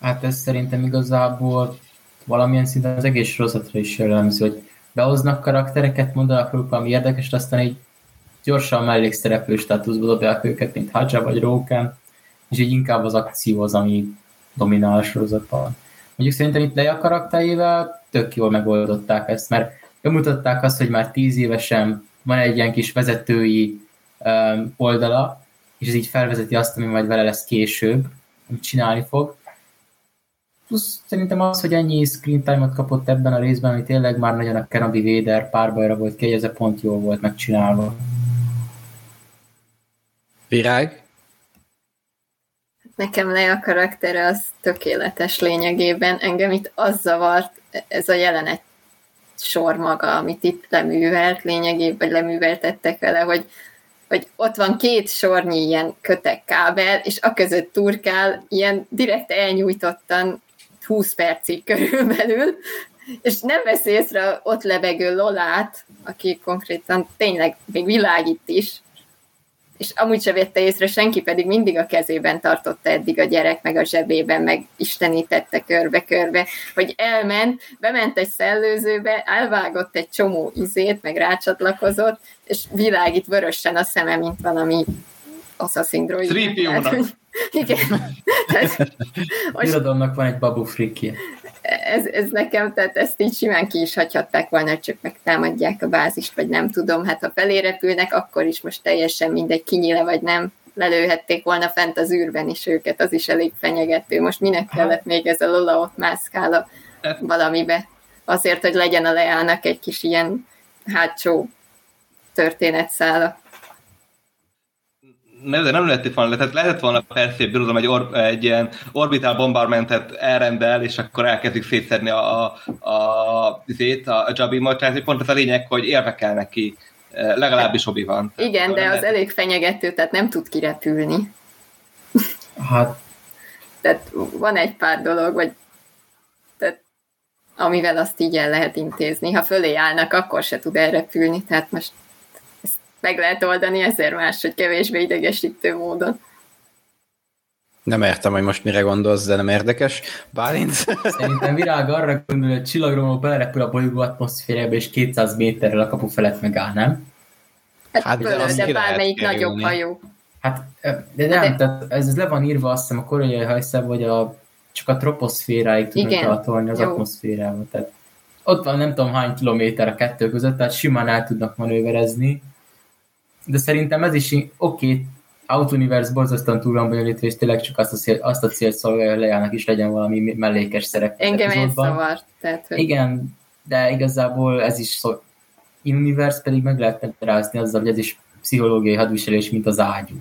Hát ez szerintem igazából valamilyen szinten az egész sorozatra is jellemző, hogy behoznak karaktereket, mondanak róluk valami érdekes, aztán így gyorsan mellékszereplő státuszba dobják őket, mint Hadja vagy Róken, és így inkább az akció az, ami dominál a sorozatban. Mondjuk szerintem itt Leia karakterével tök jól megoldották ezt, mert bemutatták azt, hogy már tíz évesen van egy ilyen kis vezetői um, oldala, és ez így felvezeti azt, ami majd vele lesz később, amit csinálni fog. Plusz szerintem az, hogy ennyi screen time-ot kapott ebben a részben, ami tényleg már nagyon a Kenobi Vader párbajra volt kiegyezve, pont jól volt megcsinálva. Virág? Nekem le a karaktere az tökéletes lényegében. Engem itt az zavart, ez a jelenet sor maga, amit itt leművelt lényegében, vagy leműveltettek vele, hogy, hogy ott van két sornyi ilyen kötek kábel, és a között turkál ilyen direkt elnyújtottan 20 percig körülbelül, és nem vesz észre ott lebegő Lolát, aki konkrétan tényleg még világít is, és amúgy se vette észre senki, pedig mindig a kezében tartotta eddig a gyerek, meg a zsebében, meg istenítette körbe-körbe, hogy elment, bement egy szellőzőbe, elvágott egy csomó izét, meg rácsatlakozott, és világít vörösen a szeme, mint valami Assassin droid. Igen. Tehát, most Irodalomnak van egy babu frikje. ez, ez nekem, tehát ezt így simán ki is hagyhatták volna, hogy csak megtámadják a bázist, vagy nem tudom, hát ha felé repülnek, akkor is most teljesen mindegy, kinyíle vagy nem, lelőhették volna fent az űrben is őket, az is elég fenyegető. Most minek kellett még ez a Lola ott mászkál a valamibe? Azért, hogy legyen a Leának egy kis ilyen hátsó történetszála. Nem, de nem lehetett volna, tehát lehetett volna persze egy birodalom egy, or, egy ilyen orbital bombardmentet elrendel, és akkor elkezdik szétszedni a, a, a, a, a Jabimot, tehát pont az a lényeg, hogy élve kell neki, eh, legalábbis obi van. Igen, de az elég fenyegető, tehát nem tud kirepülni. Hát Tehát van egy pár dolog, vagy tehát, amivel azt így el lehet intézni. Ha fölé állnak, akkor se tud elrepülni, tehát most meg lehet oldani ezer más, hogy kevésbé idegesítő módon. Nem értem, hogy most mire gondolsz, de nem érdekes. Bálint? szerintem Virág arra gondol, hogy csillagromó belerepül a bolygó atmoszférába, és 200 méterrel a kapu felett megáll, nem? Hát, Hát, hát de de bármelyik nagyobb hajó. Hát, de nem, De- tehát ez, ez le van írva azt hiszem a koreai hajszába, hogy a, csak a troposzféráig Igen, eltolni az jó. atmoszférába. Tehát ott van nem tudom hány kilométer a kettő között, tehát simán el tudnak manőverezni. De szerintem ez is oké, okay, Out Universe borzasztóan túl bonyolítva, és tényleg csak azt a, cél, azt a célt szolgálja, hogy Leának is legyen valami mellékes szerep. Engem ez zavart. Tehát, hogy Igen, de igazából ez is szó. Universe pedig meg lehet magyarázni azzal, hogy ez is pszichológiai hadviselés, mint az ágyú.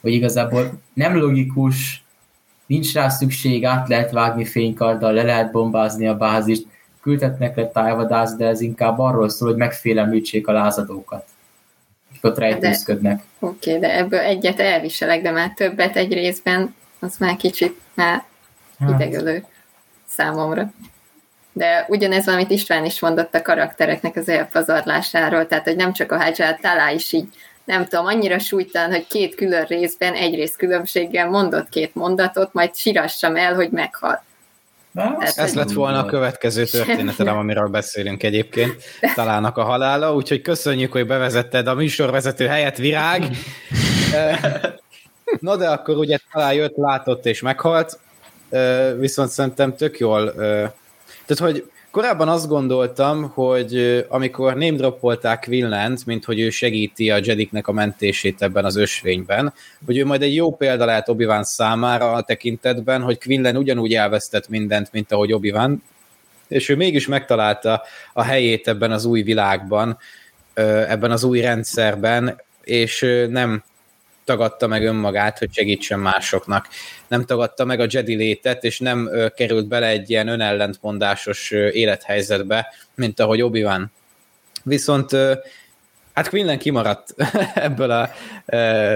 Hogy igazából nem logikus, nincs rá szükség, át lehet vágni fénykarddal, le lehet bombázni a bázist, küldhetnek le tájvadász, de ez inkább arról szól, hogy megfélemlítsék a lázadókat, akik ott rejtőzködnek. Oké, de ebből egyet elviselek, de már többet egy részben, az már kicsit már Hát, idegölő számomra. De ugyanez, amit István is mondott a karaktereknek az elpazarlásáról, tehát hogy nem csak a Hajjal Talá is így, nem tudom, annyira súlytalan, hogy két külön részben, egy rész különbséggel mondott két mondatot, majd sírassam el, hogy meghal. De azt Ez lett volna a következő történetem, amiről beszélünk egyébként. Talának a halála, úgyhogy köszönjük, hogy bevezetted a műsorvezető helyett virág. Na de akkor ugye talán jött, látott és meghalt, viszont szerintem tök jól. eh, Tehát, hogy korábban azt gondoltam, hogy amikor name droppolták Quinlant, mint hogy ő segíti a Jediknek a mentését ebben az ösvényben, hogy ő majd egy jó példa lehet obi számára a tekintetben, hogy Quinlan ugyanúgy elvesztett mindent, mint ahogy obi és ő mégis megtalálta a helyét ebben az új világban, ebben az új rendszerben, és nem tagadta meg önmagát, hogy segítsen másoknak. Nem tagadta meg a Jedi létet, és nem került bele egy ilyen önellentmondásos élethelyzetbe, mint ahogy Obi-Wan. Viszont hát Quinlan kimaradt ebből a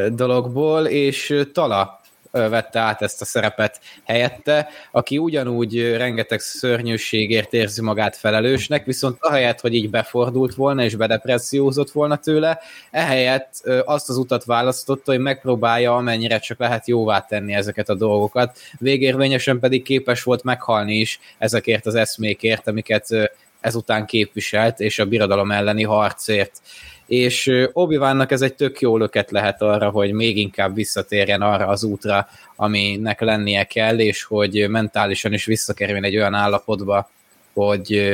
dologból, és Tala vette át ezt a szerepet helyette, aki ugyanúgy rengeteg szörnyűségért érzi magát felelősnek, viszont ahelyett, hogy így befordult volna és bedepressziózott volna tőle, ehelyett azt az utat választotta, hogy megpróbálja amennyire csak lehet jóvá tenni ezeket a dolgokat, végérvényesen pedig képes volt meghalni is ezekért az eszmékért, amiket ezután képviselt, és a birodalom elleni harcért és obi ez egy tök jó löket lehet arra, hogy még inkább visszatérjen arra az útra, aminek lennie kell, és hogy mentálisan is visszakerüljön egy olyan állapotba, hogy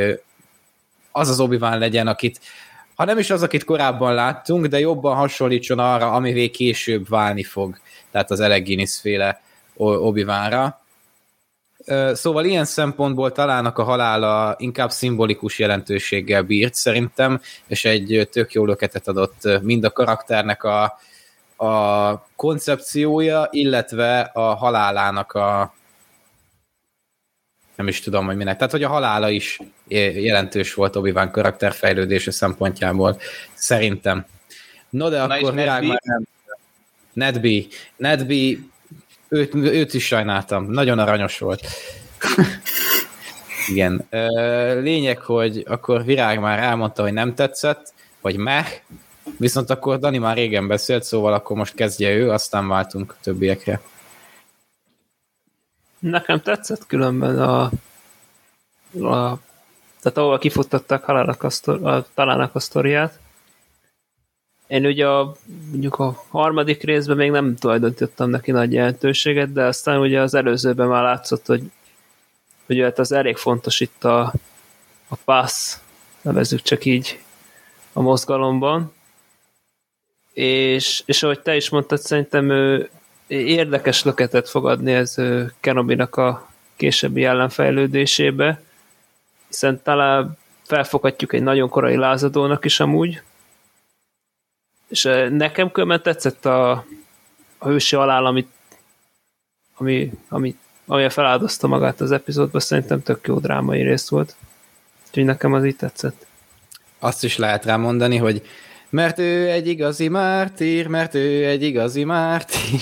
az az obi legyen, akit ha nem is az, akit korábban láttunk, de jobban hasonlítson arra, amivé később válni fog, tehát az Eleginis féle obi Szóval ilyen szempontból talának a halála inkább szimbolikus jelentőséggel bírt szerintem, és egy tök jó löketet adott mind a karakternek a, a koncepciója, illetve a halálának a nem is tudom, hogy minek. Tehát, hogy a halála is jelentős volt obi karakterfejlődése szempontjából, szerintem. No, de Na akkor virág már nem. Nedby. Nedby őt, őt is sajnáltam, nagyon aranyos volt. Igen. Lényeg, hogy akkor Virág már elmondta, hogy nem tetszett, vagy meh, viszont akkor Dani már régen beszélt, szóval akkor most kezdje ő, aztán váltunk a többiekre. Nekem tetszett különben a, a tehát ahol kifuttatták halának a, sztor, a, talának a sztoriát, én ugye a, mondjuk a harmadik részben még nem tulajdonítottam neki nagy jelentőséget, de aztán ugye az előzőben már látszott, hogy, hogy hát az elég fontos itt a, a pass, nevezzük csak így a mozgalomban. És, és ahogy te is mondtad, szerintem ő érdekes löketet fog adni ez Kenobinak a későbbi ellenfejlődésébe, hiszen talán felfoghatjuk egy nagyon korai lázadónak is amúgy, és nekem különben tetszett a, a hősi halál, amit, ami, ami, ami feláldozta magát az epizódban, szerintem tök jó drámai rész volt. Úgyhogy nekem az így tetszett. Azt is lehet rá mondani, hogy mert ő egy igazi mártír, mert ő egy igazi mártír.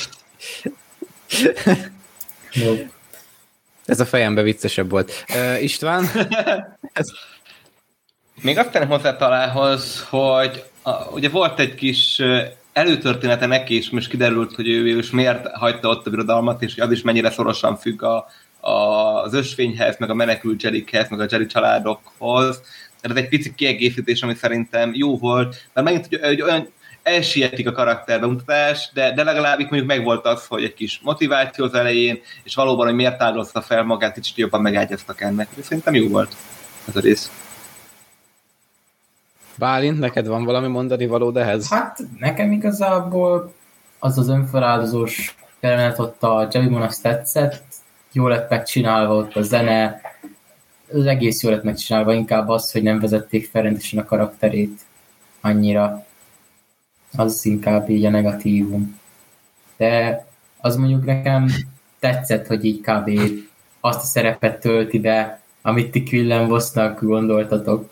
Ez a fejembe viccesebb volt. Uh, István? Ez... Még azt tennem hozzá találhoz, hogy a, ugye volt egy kis előtörténete neki is, most kiderült, hogy ő is miért hagyta ott a birodalmat, és az is mennyire szorosan függ a, a, az ösvényhez, meg a menekült Jerikhez, meg a Jeri családokhoz. Ez egy pici kiegészítés, ami szerintem jó volt, mert megint hogy, hogy olyan elsietik a karakterbemutatás, de, de legalább itt mondjuk megvolt az, hogy egy kis motiváció az elején, és valóban, hogy miért áldozta fel magát, kicsit jobban megágyaztak ennek. Szerintem jó volt ez a rész. Bálint, neked van valami mondani való ehhez? Hát nekem igazából az az önfeláldozós jelenet ott a Javimon azt tetszett, jó lett megcsinálva ott a zene, az egész jól lett megcsinálva, inkább az, hogy nem vezették fel a karakterét annyira. Az inkább így a negatívum. De az mondjuk nekem tetszett, hogy így kb. azt a szerepet tölti be, amit ti Quillen gondoltatok.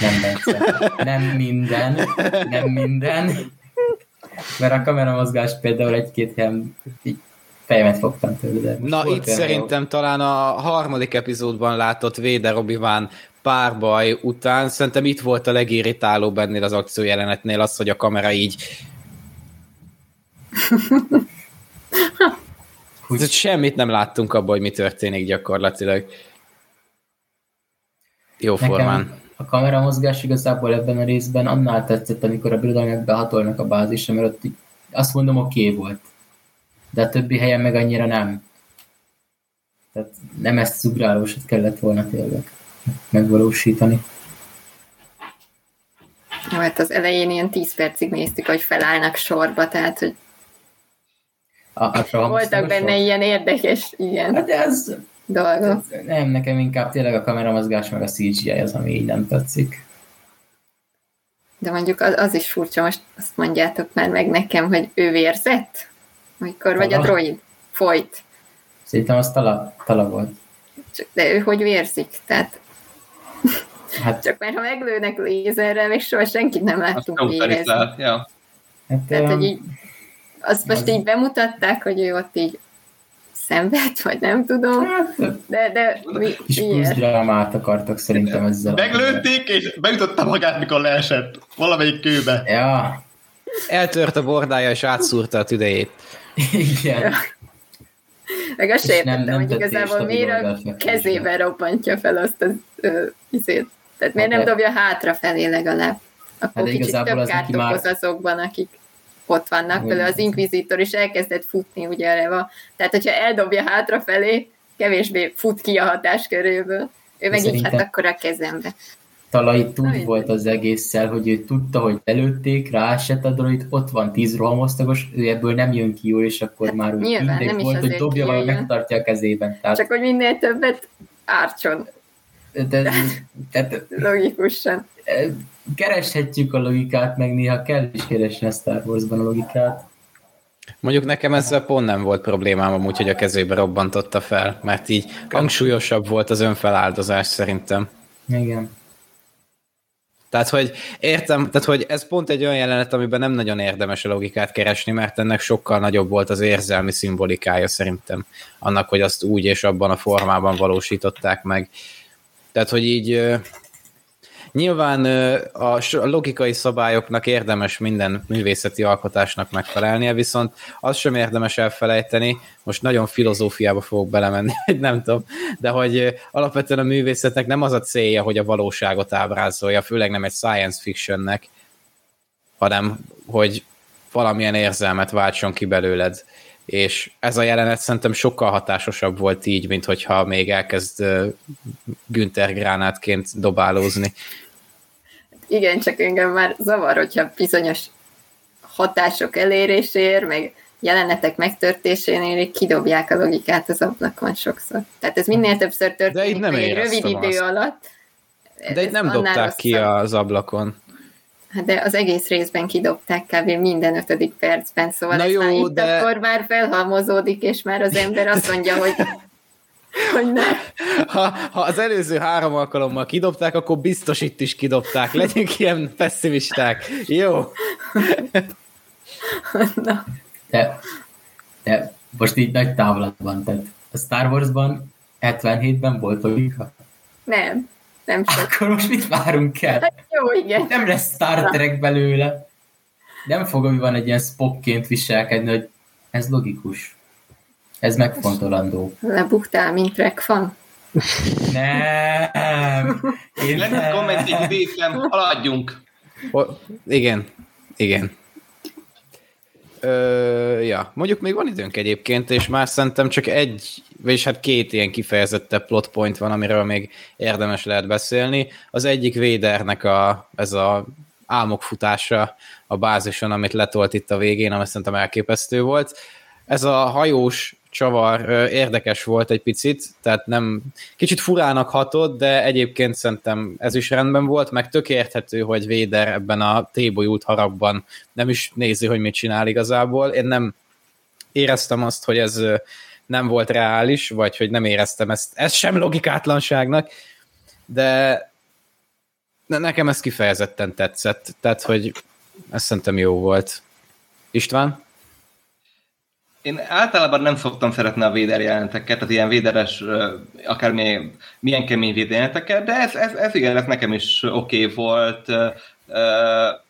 Nem, Bence. Nem minden. Nem minden. Mert a kameramozgás például egy-két helyen fejemet fogtam tőle. De Na itt szerintem jó. talán a harmadik epizódban látott Véder obi párbaj után, szerintem itt volt a legirritálóbb ennél az akciójelenetnél az, hogy a kamera így hogy semmit nem láttunk abban, hogy mi történik gyakorlatilag. Jó Nekem, formán a kameramozgás igazából ebben a részben annál tetszett, amikor a birodalmak behatolnak a bázisra, mert ott azt mondom, oké okay volt. De a többi helyen meg annyira nem. Tehát nem ezt az ugrálósat kellett volna tényleg megvalósítani. Jó, hát az elején ilyen 10 percig néztük, hogy felállnak sorba, tehát hogy a, a voltak benne sor. ilyen érdekes, igen. Hát ez dolgok. Nem, nekem inkább tényleg a kameramozgás meg a CGI az, ami így nem tetszik. De mondjuk az, az is furcsa, most azt mondjátok már meg nekem, hogy ő vérzett? Amikor vagy a Tala? droid? Folyt. Szerintem az tala, tala volt. Csak, de ő hogy vérzik? Tehát Hát, csak mert ha meglőnek lézerrel, még soha senkit nem láttunk vérezni. Ja. hát Tehát, um, hogy így, azt most az- így bemutatták, hogy ő ott így szenved, vagy nem tudom, de, de mi, kis plusz miért? drámát akartak szerintem ezzel. Meglőtték, és beütötte magát, mikor leesett valamelyik kőbe. Ja, Eltört a bordája, és átszúrta a tüdejét. igen. Meg azt sem nem- értettem, nem hogy igazából miért a kezébe robbantja fel azt az ö, izét. Tehát miért nem Hát de- dobja hátrafelé legalább? Akkor Hát kicsit igazából több az kárt neki már- okoz azokban, akik ott vannak. Hogy- Például az Inquisitor is elkezdett futni, ugye Reva. Tehát, hogyha eldobja hátrafelé, kevésbé fut ki a hatásköréből. Ő meg így, hát akkor a kezembe. Talai Na, túl volt az egésszel, hogy ő tudta, hogy előtték, ráesett a droid, ott van tíz rohamosztagos, ő ebből nem jön ki jól, és akkor Hát már úgy nyilván, mindegy nem volt, hogy dobja, vagy megtartja a kezében. Tehát, Csak hogy minél többet ártson de, tehát logikusan. e, kereshetjük a logikát, meg néha kell is keresni a Star Wars-ban a logikát. Mondjuk nekem ezzel pont nem volt problémám amúgy, hogy a kezébe robbantotta fel, mert így hangsúlyosabb volt az önfeláldozás szerintem. Igen. Tehát, hogy értem, tehát, hogy ez pont egy olyan jelenet, amiben nem nagyon érdemes a logikát keresni, mert ennek sokkal nagyobb volt az érzelmi szimbolikája szerintem, annak, hogy azt úgy és abban a formában valósították meg. Tehát, hogy így nyilván a logikai szabályoknak érdemes minden művészeti alkotásnak megfelelnie, viszont azt sem érdemes elfelejteni, most nagyon filozófiába fogok belemenni, nem tudom, de hogy alapvetően a művészetnek nem az a célja, hogy a valóságot ábrázolja, főleg nem egy science fictionnek, hanem hogy valamilyen érzelmet váltson ki belőled. És ez a jelenet szerintem sokkal hatásosabb volt így, mint hogyha még elkezd Günther gránátként dobálózni. Igen, csak engem már zavar, hogyha bizonyos hatások eléréséért, meg jelenetek megtörtésénél így kidobják a logikát az ablakon sokszor. Tehát ez minél többször történik, itt nem egy rövid idő azt. alatt. De itt nem dobták ki rosszabb. az ablakon. Hát de az egész részben kidobták kb. minden ötödik percben, szóval Na ez jó, már itt de- akkor már felhalmozódik, és már az ember azt mondja, hogy, hogy ne. Ha, ha az előző három alkalommal kidobták, akkor biztos itt is kidobták. Legyünk ilyen pessimisták. Jó. Na, De, de most így nagy távlatban, tehát a Star Wars-ban 77-ben volt logika. nem, nem sok. Akkor most mit várunk el? Hát jó, igen. Nem lesz Star Trek belőle. Nem fog van egy ilyen Spockként viselkedni, hogy ez logikus. Ez megfontolandó. Lebuktál, mint rekfan. Nem! Én nem. kommentig haladjunk. O, igen. Igen. Ö, ja, mondjuk még van időnk egyébként, és már szerintem csak egy, vagyis hát két ilyen kifejezettebb plot point van, amiről még érdemes lehet beszélni. Az egyik Védernek a, ez a álmok futása a bázison, amit letolt itt a végén, ami szerintem elképesztő volt. Ez a hajós csavar érdekes volt egy picit, tehát nem kicsit furának hatott, de egyébként szerintem ez is rendben volt, meg tök érthető, hogy Véder ebben a tébolyút haragban nem is nézi, hogy mit csinál igazából. Én nem éreztem azt, hogy ez nem volt reális, vagy hogy nem éreztem ezt, ez sem logikátlanságnak, de ne- nekem ez kifejezetten tetszett, tehát hogy ez szerintem jó volt. István? Én általában nem szoktam szeretni a véder jelenteket, tehát ilyen véderes, akár milyen, kemény véder jelenteket, de ez, ez, ez igen, ez nekem is oké okay volt.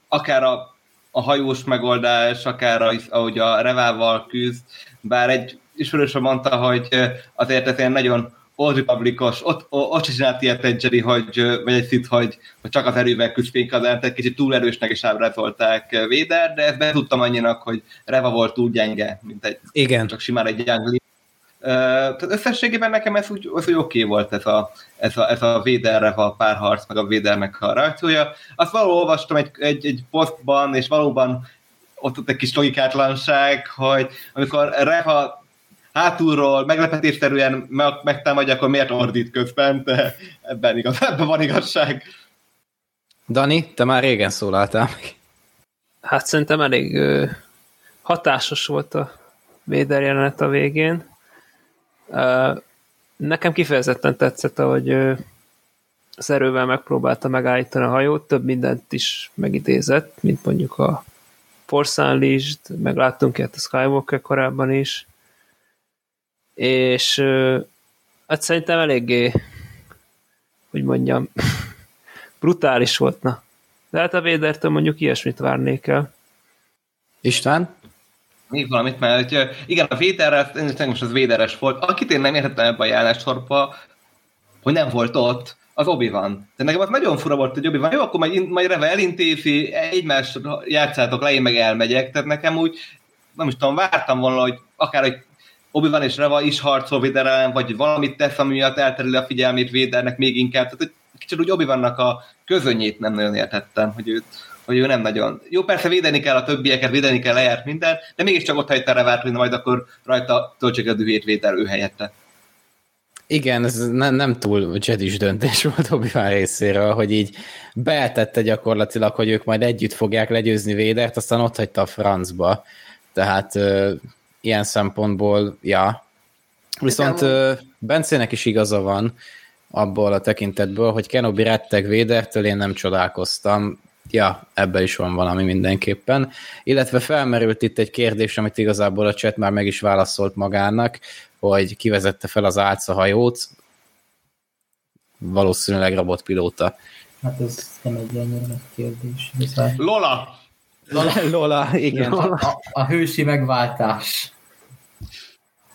Akár a, a hajós megoldás, akár a, ahogy a Revával küzd, bár egy ismerősöm mondta, hogy azért ez ilyen nagyon Old Republicos, ott, ott se csinált ilyet egy Jedi, hogy, vagy egy Sith, hogy, hogy csak az erővel küzd fénykazán, tehát kicsit túl erősnek is ábrázolták Véder, de ezt betudtam annyinak, hogy Reva volt túl gyenge, mint egy Igen. csak simán egy Young tehát összességében nekem ez úgy, az úgy oké okay volt ez a, ez a, ez a Véderre a párharc, meg a Védernek a reakciója. Azt valahol olvastam egy, egy, egy posztban, és valóban ott, ott egy kis logikátlanság, hogy amikor Reva hátulról meglepetésszerűen meg- megtámadja, akkor miért ordít közben, de ebben, igaz, ebben van igazság. Dani, te már régen szólaltál meg. Hát szerintem elég ö, hatásos volt a Vader jelenet a végén. Ö, nekem kifejezetten tetszett, ahogy ö, az erővel megpróbálta megállítani a hajót, több mindent is megidézett, mint mondjuk a Force Unleashed, meg láttunk ilyet a Skywalker korábban is, és hát szerintem eléggé, hogy mondjam, brutális volt, na. De hát a Védertől mondjuk ilyesmit várnék el. István? Még valamit, mert hogy, igen, a Véderrel, én most az Véderes volt, akit én nem értettem ebbe a jelenetsorba, hogy nem volt ott, az obi van. De nekem az nagyon fura volt, hogy obi van. Jó, akkor majd, majd Reve elintézi, egymás játszátok le, én meg elmegyek. Tehát nekem úgy, nem is tudom, vártam volna, hogy akár egy obi és Reva is harcol ellen, vagy valamit tesz, ami miatt eltereli a figyelmét Védernek még inkább. Tehát hogy kicsit úgy obi a közönnyét nem nagyon értettem, hogy őt hogy ő nem nagyon. Jó, persze védeni kell a többieket, védeni kell lejárt minden, de mégiscsak ott hagyta Revát, majd akkor rajta töltsék a dühét Véder ő helyette. Igen, ez ne, nem túl jedis döntés volt obi részéről, hogy így beetette gyakorlatilag, hogy ők majd együtt fogják legyőzni Védert, aztán ott hagyta a francba. Tehát ilyen szempontból, ja. Viszont ö, Bencének is igaza van abból a tekintetből, hogy Kenobi retteg Védertől, én nem csodálkoztam. Ja, ebben is van valami mindenképpen. Illetve felmerült itt egy kérdés, amit igazából a chat már meg is válaszolt magának, hogy kivezette fel az álca hajót, valószínűleg robotpilóta. Hát ez nem egy ennyire nagy kérdés. Viszont Lola! Lola, Lola igen. a, a, a hősi megváltás.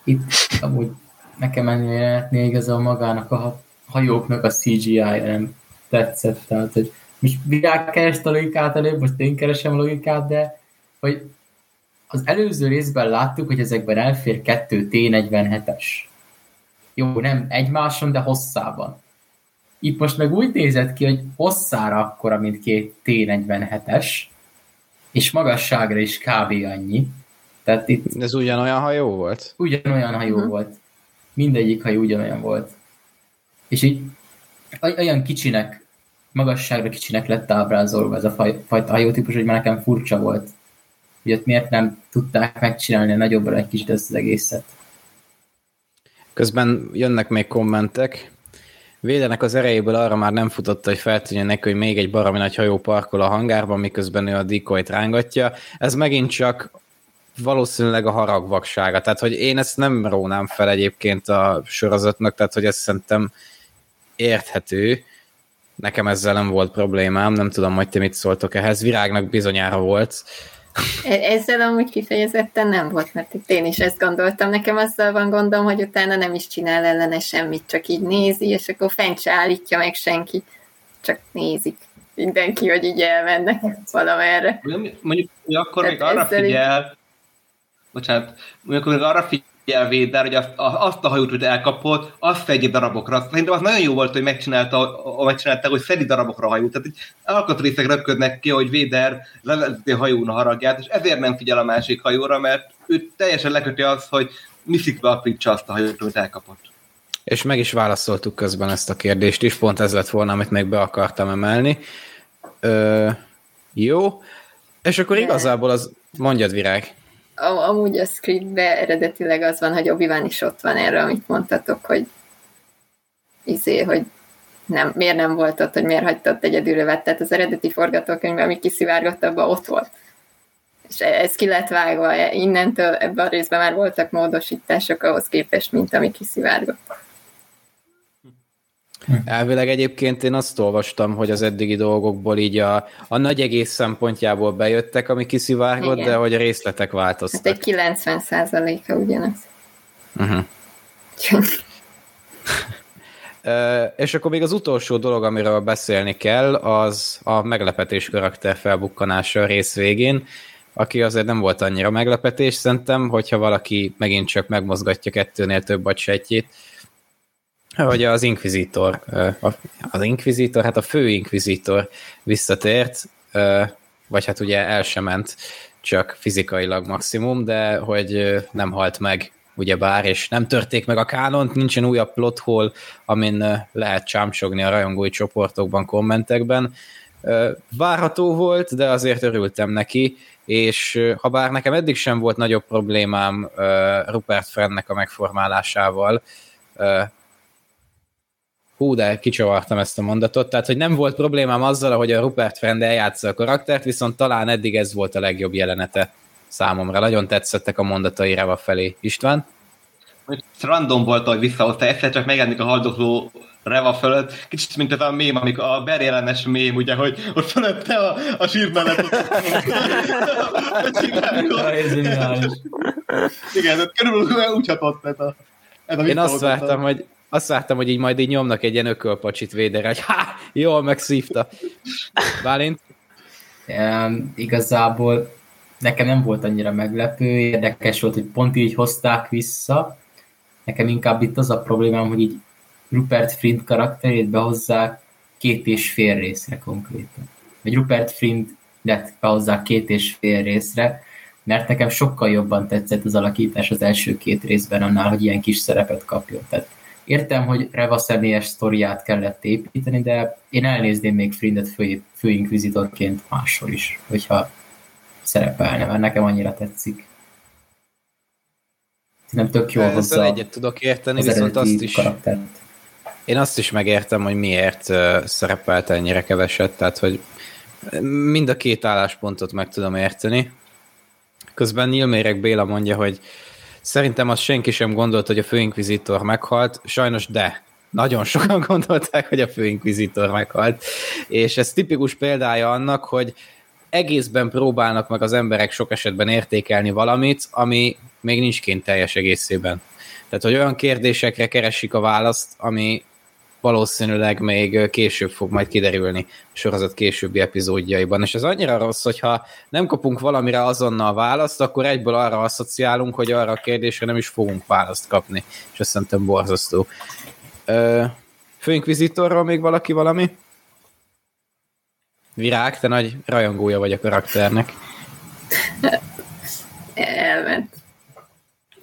Itt amúgy nekem ennél igazából magának a hajóknak a CGI-ja nem tetszett. Tehát, hogy most virág kerest a logikát előbb, most én keresem a logikát, de hogy az előző részben láttuk, hogy ezekben elfér kettő T47-es. Jó, nem egymáson, de hosszában. Itt most meg úgy nézett ki, hogy hosszára akkora, mint két T47-es, és magasságra is kb. annyi. Tehát itt Ez ugyanolyan hajó volt? ugyanolyan hajó uh-huh. volt. Mindegyik hajó ugyanolyan volt. És így oly- olyan kicsinek, magasságra kicsinek lett ábrázolva ez a faj, fajta hajótípus, hogy már nekem furcsa volt. Hogy ott miért nem tudták megcsinálni a nagyobbra egy kicsit ezt az egészet. Közben jönnek még kommentek. Védenek az erejéből arra már nem futott, hogy feltűnjön neki, hogy még egy baromi nagy hajó parkol a hangárban, miközben ő a decoyt rángatja. Ez megint csak valószínűleg a haragvaksága. Tehát, hogy én ezt nem rónám fel egyébként a sorozatnak, tehát, hogy ezt szerintem érthető. Nekem ezzel nem volt problémám, nem tudom, hogy te mit szóltok ehhez. Virágnak bizonyára volt. E- Ezzel amúgy kifejezetten nem volt, mert itt én is ezt gondoltam. Nekem azzal van gondom, hogy utána nem is csinál ellene semmit, csak így nézi, és akkor fent se állítja meg senki. Csak nézik mindenki, hogy így elmennek valamerre. Mondjuk, hogy akkor Tehát még arra ezzel így- figyel, bocsánat, mondjuk még arra figyel Véder, hogy azt, a- azt a hajót, hogy elkapott, azt szedje darabokra. Szerintem az nagyon jó volt, hogy megcsinálta, a- megcsinálta hogy szedi darabokra a hajót. Tehát egy alkatrészek röpködnek ki, hogy Véder levezeti a hajón a haragját, és ezért nem figyel a másik hajóra, mert ő teljesen leköti azt, hogy miszikbe aprítsa azt a hajót, amit elkapott. És meg is válaszoltuk közben ezt a kérdést is, pont ez lett volna, amit még be akartam emelni. Ö, jó, és akkor De- igazából az, mondjad virág. Am- amúgy a scriptbe eredetileg az van, hogy obi is ott van erre, amit mondtatok, hogy izé, hogy nem, miért nem volt ott, hogy miért hagyta ott egyedül vett. Tehát az eredeti forgatókönyv, ami kiszivárgott, abban ott volt. És e- ez ki lett vágva. Innentől ebben a részben már voltak módosítások ahhoz képest, mint ami kiszivárgott. Elvileg egyébként én azt olvastam, hogy az eddigi dolgokból így a, a nagy egész szempontjából bejöttek, ami kiszivárgott, Igen. de hogy a részletek Hát változtak. egy 90 a ugyanaz. Uh-huh. És akkor még az utolsó dolog, amiről beszélni kell, az a meglepetés karakter felbukkanása a rész végén, aki azért nem volt annyira meglepetés, szerintem, hogyha valaki megint csak megmozgatja kettőnél több agysejtjét, hogy az a- az Inquisitor, hát a fő Inquisitor visszatért, vagy hát ugye el sem ment, csak fizikailag maximum, de hogy nem halt meg ugyebár, és nem törték meg a kánont, nincsen újabb plot hole, amin lehet csámcsogni a rajongói csoportokban, kommentekben. Várható volt, de azért örültem neki, és ha bár nekem eddig sem volt nagyobb problémám Rupert Friendnek a megformálásával, hú, de kicsavartam ezt a mondatot, tehát hogy nem volt problémám azzal, hogy a Rupert Friend eljátsza a karaktert, viszont talán eddig ez volt a legjobb jelenete számomra. Nagyon tetszettek a mondatai Reva felé. István? Random volt, hogy visszahozta, egyszer csak megjelenik a haldokló Reva fölött, kicsit mint ez a mém, amikor a berjelenes mém, ugye, hogy ott fölötte a, a sírmenet. Igen, körülbelül úgy hatott ez a, ez a Én azt vártam, hogy azt vártam, hogy így majd így nyomnak egy ilyen ökölpacsit védere, hogy ha, jól megszívta. Bálint? Um, igazából nekem nem volt annyira meglepő, érdekes volt, hogy pont így hozták vissza. Nekem inkább itt az a problémám, hogy így Rupert Friend karakterét behozzák két és fél részre konkrétan. Vagy Rupert Friend behozzák két és fél részre, mert nekem sokkal jobban tetszett az alakítás az első két részben annál, hogy ilyen kis szerepet kapjon. Tehát értem, hogy Reva személyes sztoriát kellett építeni, de én elnézném még Frindet fő, főinkvizitorként máshol is, hogyha szerepelne, mert nekem annyira tetszik. Nem tök jól Ezzel egyet tudok érteni, viszont azt is karaktert. én azt is megértem, hogy miért szerepelt ennyire keveset, tehát hogy mind a két álláspontot meg tudom érteni. Közben Nyilmérek Béla mondja, hogy szerintem azt senki sem gondolt, hogy a főinkvizitor meghalt, sajnos de. Nagyon sokan gondolták, hogy a főinkvizitor meghalt, és ez tipikus példája annak, hogy egészben próbálnak meg az emberek sok esetben értékelni valamit, ami még nincs kint teljes egészében. Tehát, hogy olyan kérdésekre keresik a választ, ami valószínűleg még később fog majd kiderülni a sorozat későbbi epizódjaiban. És ez annyira rossz, hogyha nem kapunk valamire azonnal választ, akkor egyből arra asszociálunk, hogy arra a kérdésre nem is fogunk választ kapni. És azt szerintem borzasztó. Főinkvizitorról még valaki valami? Virág, te nagy rajongója vagy a karakternek. Elment.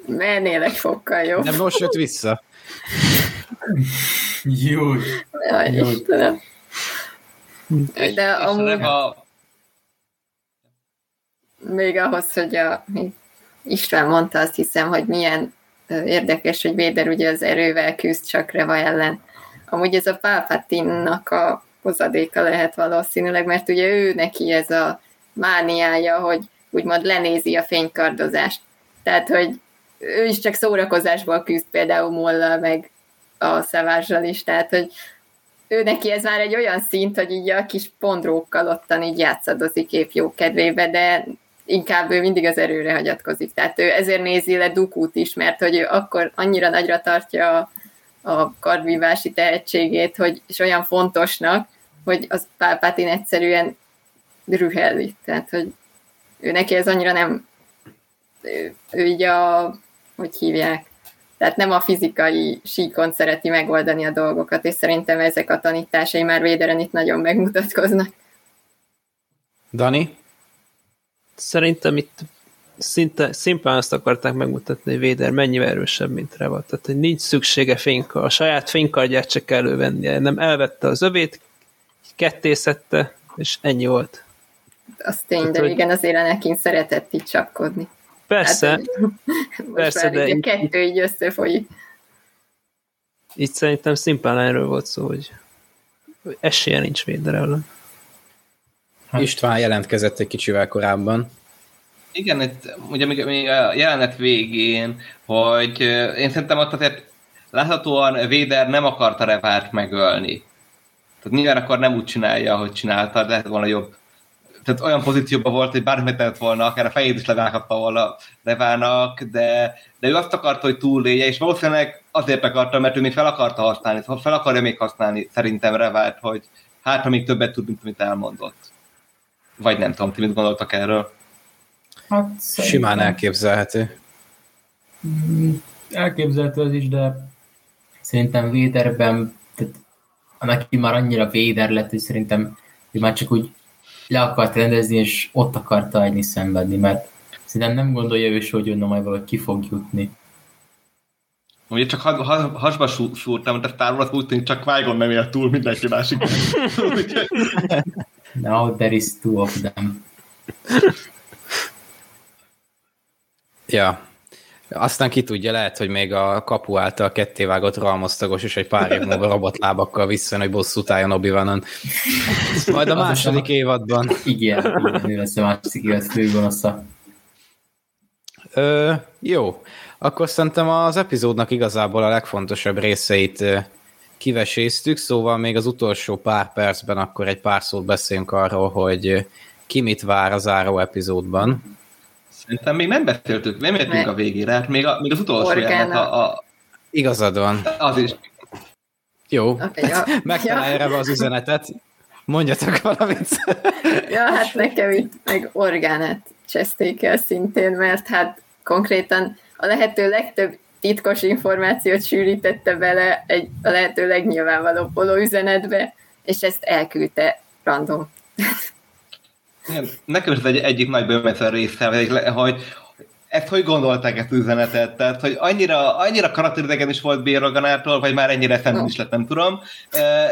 Mennél egy fokkal jobb. Nem most jött vissza. Jó. Jaj, Istenem. De amúgy... A... Még ahhoz, hogy a István mondta, azt hiszem, hogy milyen érdekes, hogy Véder ugye az erővel küzd csak Reva ellen. Amúgy ez a Palpatine-nak a hozadéka lehet valószínűleg, mert ugye ő neki ez a mániája, hogy úgymond lenézi a fénykardozást. Tehát, hogy ő is csak szórakozásból küzd például Mollal, meg a szavázsal is, tehát, hogy ő neki ez már egy olyan szint, hogy így a kis pondrókkal ottan így játszadozik épp jó kedvébe, de inkább ő mindig az erőre hagyatkozik. Tehát ő ezért nézi le Dukút is, mert hogy ő akkor annyira nagyra tartja a, a kardvívási tehetségét, hogy, és olyan fontosnak, hogy az Pálpátin egyszerűen rühelli. Tehát, hogy ő neki ez annyira nem ő, ő így a, hogy hívják, tehát nem a fizikai síkon szereti megoldani a dolgokat, és szerintem ezek a tanításai már Véderen itt nagyon megmutatkoznak. Dani? Szerintem itt szinte, szimplán azt akarták megmutatni, hogy Véder mennyivel erősebb, mint Reva. Tehát, hogy nincs szüksége fénykar, a saját fénykardját csak elővennie. Nem elvette az övét, kettészette, és ennyi volt. Az tény, hát, de hogy... igen, azért Anakin szeretett így csapkodni. Persze, hát, persze, de... Így, kettő így összefolyik. Itt szerintem szimplán erről volt szó, hogy, esélye nincs Véder ellen. Hát. István jelentkezett egy kicsivel korábban. Igen, itt ugye még a jelenet végén, hogy én szerintem ott azért láthatóan Véder nem akarta Revárt megölni. Tehát nyilván akkor nem úgy csinálja, ahogy csinálta, lehet volna jobb. Tehát olyan pozícióban volt, hogy bármit tett volna, akár a fejét is levághatta volna Revának, de, de ő azt akarta, hogy túlélje, és valószínűleg azért akarta, mert ő még fel akarta használni, szóval fel akarja még használni szerintem Revárt, hogy hát, ha még többet tud, mint amit elmondott. Vagy nem tudom, ti mit gondoltak erről? Hát, Simán elképzelhető. Mm, elképzelhető az is, de szerintem Véderben neki már annyira véder lett, hogy szerintem hogy már csak úgy le akart rendezni, és ott akarta hagyni szenvedni, mert szerintem nem gondolja ő hogy onnan majd valahogy ki fog jutni. Ugye csak ha, ha, hasba szúrtam, de Wars úgy tűnik, csak qui nem élt túl mindenki másik. Now there is two of them. Ja. Aztán ki tudja, lehet, hogy még a kapu által kettévágott ralmosztagos is egy pár év múlva robotlábakkal visszajön, hogy bosszút álljon obi Majd a második a- évadban. Igen, igen, ő lesz a másik élet főgonosza. Ö, jó, akkor szerintem az epizódnak igazából a legfontosabb részeit kiveséztük, szóval még az utolsó pár percben akkor egy pár szót beszéljünk arról, hogy ki mit vár a záró epizódban. Szerintem még nem beszéltük, nem értünk a végére, hát még, a, még az utolsó jelenet, a, a, Igazad van. az is. Jó, Okay, ja. megtalálja erre az üzenetet. Mondjatok valamit. Ja, hát nekem itt meg orgánát cseszték el szintén, mert hát konkrétan a lehető legtöbb titkos információt sűrítette bele egy a lehető legnyilvánvalóbb poló üzenetbe, és ezt elküldte random. Igen, Nekem is egy, egyik nagy bőmetszer része, hogy, ezt hogy gondolták ezt üzenetet? Tehát, hogy annyira, annyira karakteridegen is volt Bérorganától, vagy már ennyire szemben is lett, nem tudom.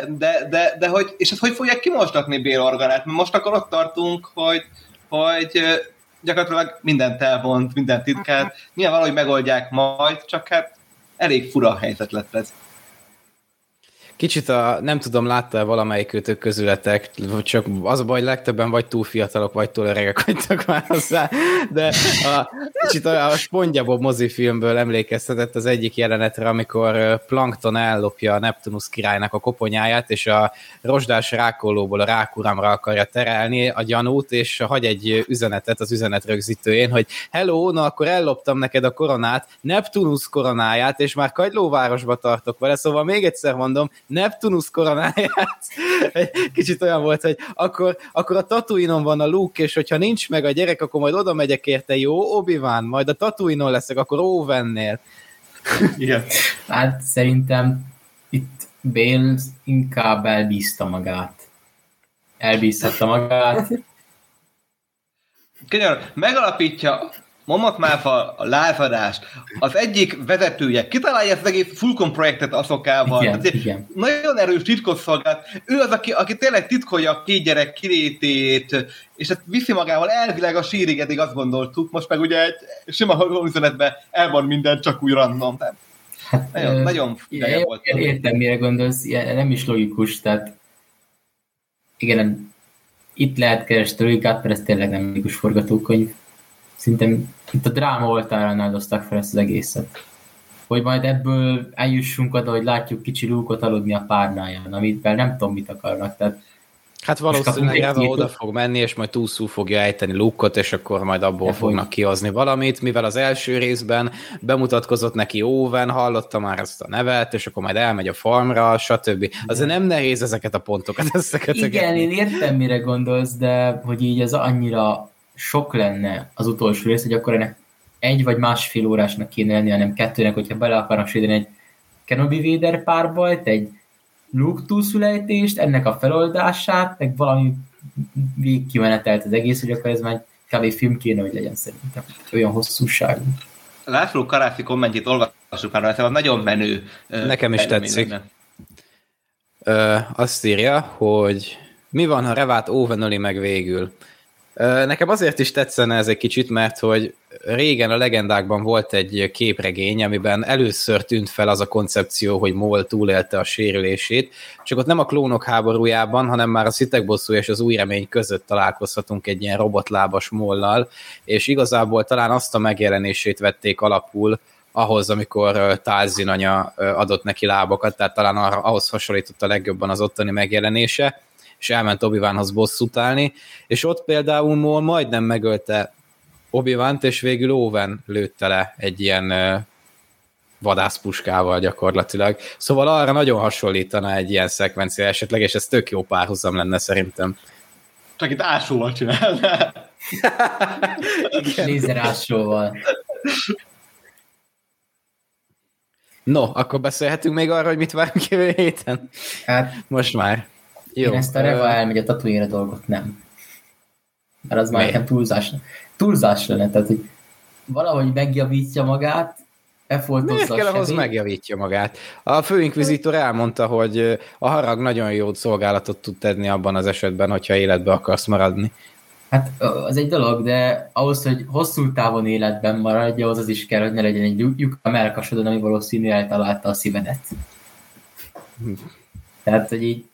De, de, de hogy, és ezt hogy fogják kimosdatni Bérorganát? Mert most akkor ott tartunk, hogy, hogy gyakorlatilag mindent elvont, minden titkát. Nyilván valahogy megoldják majd, csak hát elég fura helyzet lett ez. Kicsit a, nem tudom, látta-e valamelyik őtök közületek, csak az a baj, legtöbben vagy túl fiatalok, vagy túl öregek vagytok már hozzá, de a, kicsit a, a SpongeBob mozifilmből emlékeztetett az egyik jelenetre, amikor Plankton ellopja a Neptunus királynak a koponyáját, és a rozsdás rákolóból a rákuramra akarja terelni a gyanút, és hagy egy üzenetet az üzenet rögzítőjén, hogy hello, na akkor elloptam neked a koronát, Neptunus koronáját, és már Kagylóvárosba tartok vele, szóval még egyszer mondom, Neptunus koronáját. Kicsit olyan volt, hogy akkor, akkor a Tatooine-on van a Luke, és hogyha nincs meg a gyerek, akkor majd oda megyek érte, jó, obi majd a Tatooine-on leszek, akkor Owennél. Igen. Hát szerintem itt Bale inkább elbízta magát. Elbízhatta magát. Könyör, megalapítja Momot Máfa a lázadást. Az egyik vezetője kitalálja ezt az egész Fulcon projektet Aszokával. Igen, Tehát igen. Nagyon erős titkosszolgált. Ő az, aki, aki tényleg titkolja a két gyerek kilétét, és ezt viszi magával elvileg a sírig, eddig azt gondoltuk. Most meg ugye egy sima üzenetben el van minden, csak úgy random. Tehát nagyon, Ö, nagyon Igen, volt. értem, mire gondolsz, ilyen nem is logikus, tehát igen, itt lehet keresni logikát, mert ez tényleg nem logikus forgatókönyv. Szerintem itt a dráma oltára náldoztak fel ezt az egészet. Hogy majd ebből eljussunk oda, hogy látjuk kicsi lúkot aludni a párnáján, amivel nem tudom, mit akarnak. Tehát Hát valószínűleg Eva oda fog menni, és majd túlszul fogja ejteni lukkot, és akkor majd abból De fognak hogy- kihozni valamit, mivel az első részben bemutatkozott neki Owen, hallotta már ezt a nevet, és akkor majd elmegy a farmra, stb. Azért nem nehéz ezeket a pontokat összekötögetni. Igen, én értem, mire gondolsz, de hogy így ez annyira sok lenne az utolsó rész, hogy akkor ennek egy vagy másfél órásnak kéne lenni, hanem kettőnek, hogyha bele akarnak séteni egy Kenobi Vader párbajt, egy Luke túlszülejtést, ennek a feloldását, meg valami végkimenetelt az egész, hogy akkor ez már egy kb. film kéne, hogy legyen szerintem. Olyan hosszúságú. László Karászi kommentjét olvassuk már, mert nagyon menő. Nekem is tetszik. lenne. Ö, azt írja, hogy mi van, ha Revát Owen öli meg végül? Nekem azért is tetszene ez egy kicsit, mert hogy régen a legendákban volt egy képregény, amiben először tűnt fel az a koncepció, hogy Maul túlélte a sérülését, csak ott nem a klónok háborújában, hanem már a szitek bosszú és az új remény között találkozhatunk egy ilyen robotlábas mollal, és igazából talán azt a megjelenését vették alapul, ahhoz, amikor ö, Talzin anya adott neki lábakat, tehát talán arra, ahhoz hasonlított a legjobban az ottani megjelenése, és elment obi bosszút állni, és ott például Maul majdnem megölte obi és végül Owen lőtte le egy ilyen vadászpuskával gyakorlatilag. Szóval arra nagyon hasonlítana egy ilyen szekvencia esetleg, és ez tök jó párhuzam lenne szerintem. Csak itt ásóval csinálná. Lézerásóval. No, akkor beszélhetünk még arra, hogy mit várunk jövő héten? Hát Most már. Jó, én ezt a Reva elmegy a tatuére dolgot nem. Mert az már nekem túlzás, túlzás lenne, tehát hogy valahogy megjavítja magát, befoltozza Miért kell ahhoz megjavítja magát? A főinkvizitor elmondta, hogy a harag nagyon jó szolgálatot tud tenni abban az esetben, hogyha életbe akarsz maradni. Hát az egy dolog, de ahhoz, hogy hosszú távon életben maradj, ahhoz az is kell, hogy ne legyen egy lyuk- a melkasodon, ami valószínű eltalálta a szívedet. Tehát, hogy így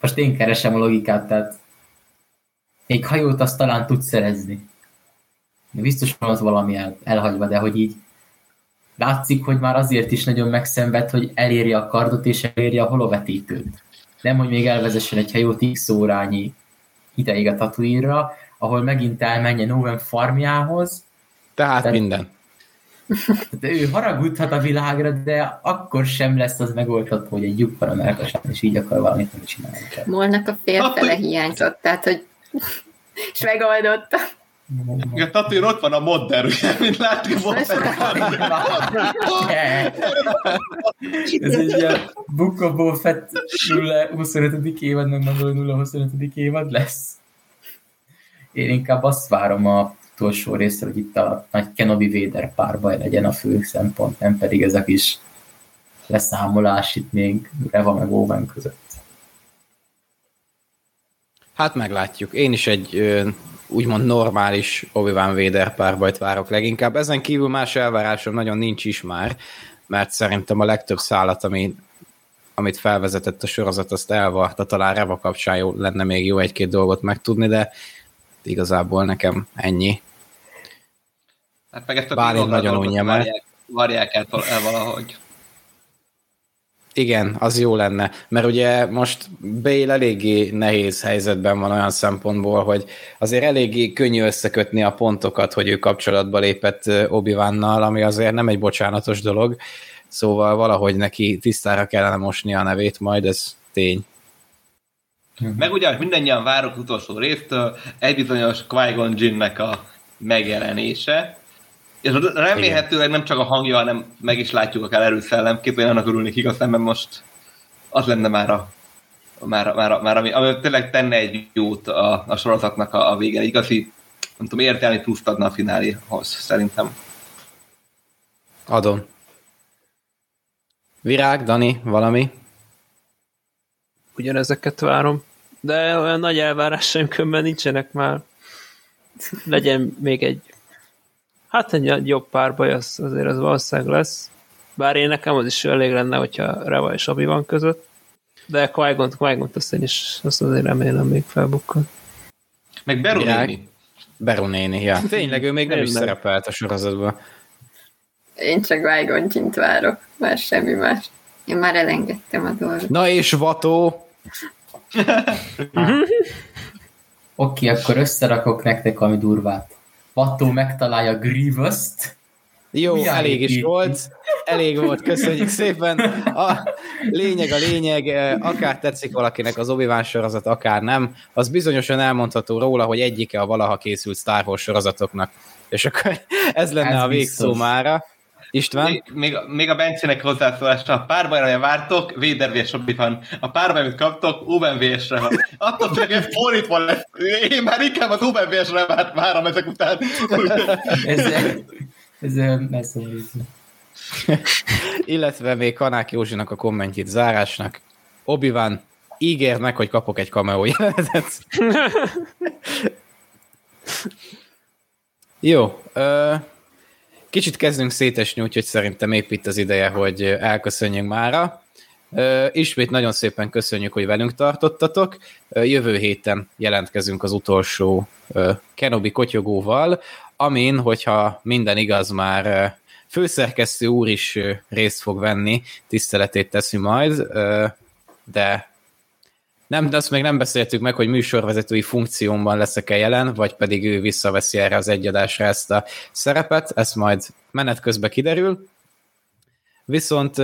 most én keresem a logikát, tehát még hajót azt talán tudsz szerezni. Biztos van az valami el, elhagyva, de hogy így látszik, hogy már azért is nagyon megszenved, hogy elérje a kardot és elérje a holovetítőt. Nem, hogy még elvezessen egy hajót x órányi ideig a Tatooine-ra, ahol megint elmenjen Owen farmjához, Tehát Te- minden. De ő haragudhat a világra, de akkor sem lesz az megoldható, hogy egy lyuk van a melkasán, és így akar valamit nem csinálni. Molnak a félfele hiányzott, tehát, hogy és megoldotta. A Tatooine ott van a modder, ugye, mint látjuk a Ez egy ilyen Book of Boba Fett 0 25. évad, meg Mandalor 0 25. évad lesz. Én inkább azt várom a utolsó részre, hogy itt a nagy Kenobi Vader párbaj legyen a fő szempont, nem pedig ez a kis leszámolás itt még Reva meg Owen között. Hát meglátjuk. Én is egy úgymond normális Obi-Wan Vader párbajt várok leginkább. Ezen kívül más elvárásom nagyon nincs is már, mert szerintem a legtöbb szállat, ami, amit felvezetett a sorozat, azt elvarta. Talán Reva kapcsán jó, lenne még jó egy-két dolgot megtudni, de igazából nekem ennyi. Hát meg ezt a Bálint nagyon unja várják, várják el, val- el valahogy. Igen, az jó lenne, mert ugye most Bale eléggé nehéz helyzetben van olyan szempontból, hogy azért eléggé könnyű összekötni a pontokat, hogy ő kapcsolatba lépett Obi-Wannal, ami azért nem egy bocsánatos dolog, szóval valahogy neki tisztára kellene mosni a nevét, majd ez tény. Meg ugye, hogy mindannyian várok utolsó résztől egy bizonyos Qui-Gon Jinnnek a megjelenése, és remélhetőleg nem csak a hangja, hanem meg is látjuk akár erőszellemként, én annak örülnék igazán, mert most az lenne már a már, már, már ami, ami tényleg tenne egy jót a, a sorozatnak a, a vége. Igazi, nem tudom, értelmi pluszt adna a fináléhoz, szerintem. Adom. Virág, Dani, valami? Ugyanezeket várom. De olyan nagy elvárásaim kömben nincsenek már. Legyen még egy hát egy jobb párbaj, az, azért az valószínűleg lesz. Bár én nekem az is elég lenne, hogyha Reva és Abi van között. De Qui-Gon, qui azt én is azt azért remélem még felbukkan. Meg Beru Virág. néni. Beru néni, ja. Tényleg ő még nem is Tényleg. szerepelt a sorozatban. Én csak Vájgon Jint várok, már semmi más. Én már elengedtem a dolgot. Na és Vató, Oké, akkor összerakok nektek valami durvát. Pattó megtalálja Grievous-t, Jó, Milyen elég is épít? volt. Elég volt, köszönjük szépen. A lényeg a lényeg, eh, akár tetszik valakinek az obi sorozat, akár nem, az bizonyosan elmondható róla, hogy egyike a valaha készült Star Wars sorozatoknak. És akkor ez lenne Ez a végszó biztos. mára. István? Még, még, még a Bencinek hozzászólása, a párbajra, vártok, Vader vs. Obi-Wan. A párbaj, amit kaptok, Oben vs. Reva. Attól függ, hogy fordítva lesz. Én már inkább az Oben vs. Revát várom ezek után. ez, ez, ez, ez Illetve még Kanák Józsinak a kommentjét zárásnak. Obi-Wan, ígérd meg, hogy kapok egy cameo jelenetet. Jó. Ö, kicsit kezdünk szétesni, úgyhogy szerintem épp itt az ideje, hogy elköszönjünk mára. Ismét nagyon szépen köszönjük, hogy velünk tartottatok. Jövő héten jelentkezünk az utolsó Kenobi kotyogóval, amin, hogyha minden igaz, már főszerkesztő úr is részt fog venni, tiszteletét teszi majd, de nem, de azt még nem beszéltük meg, hogy műsorvezetői funkciómban leszek-e jelen, vagy pedig ő visszaveszi erre az egyadásra ezt a szerepet, ez majd menet közben kiderül. Viszont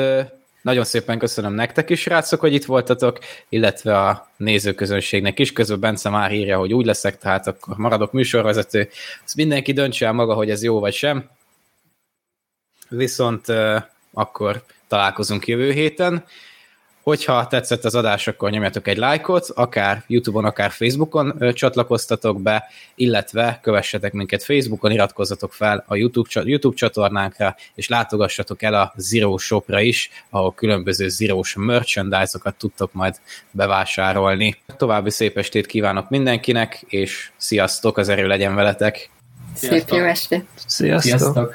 nagyon szépen köszönöm nektek is, rácok, hogy itt voltatok, illetve a nézőközönségnek is. Közben Bence már írja, hogy úgy leszek, tehát akkor maradok műsorvezető. Ezt mindenki döntse el maga, hogy ez jó vagy sem. Viszont akkor találkozunk jövő héten. Hogyha tetszett az adás, akkor nyomjatok egy lájkot, akár YouTube-on, akár Facebookon csatlakoztatok be, illetve kövessetek minket Facebookon, iratkozzatok fel a YouTube, YouTube csatornánkra, és látogassatok el a Zero Shopra is, ahol különböző Zero-s merchandise-okat tudtok majd bevásárolni. További szép estét kívánok mindenkinek, és sziasztok, az erő legyen veletek! Szép jó estét! Sziasztok! Sziasztok!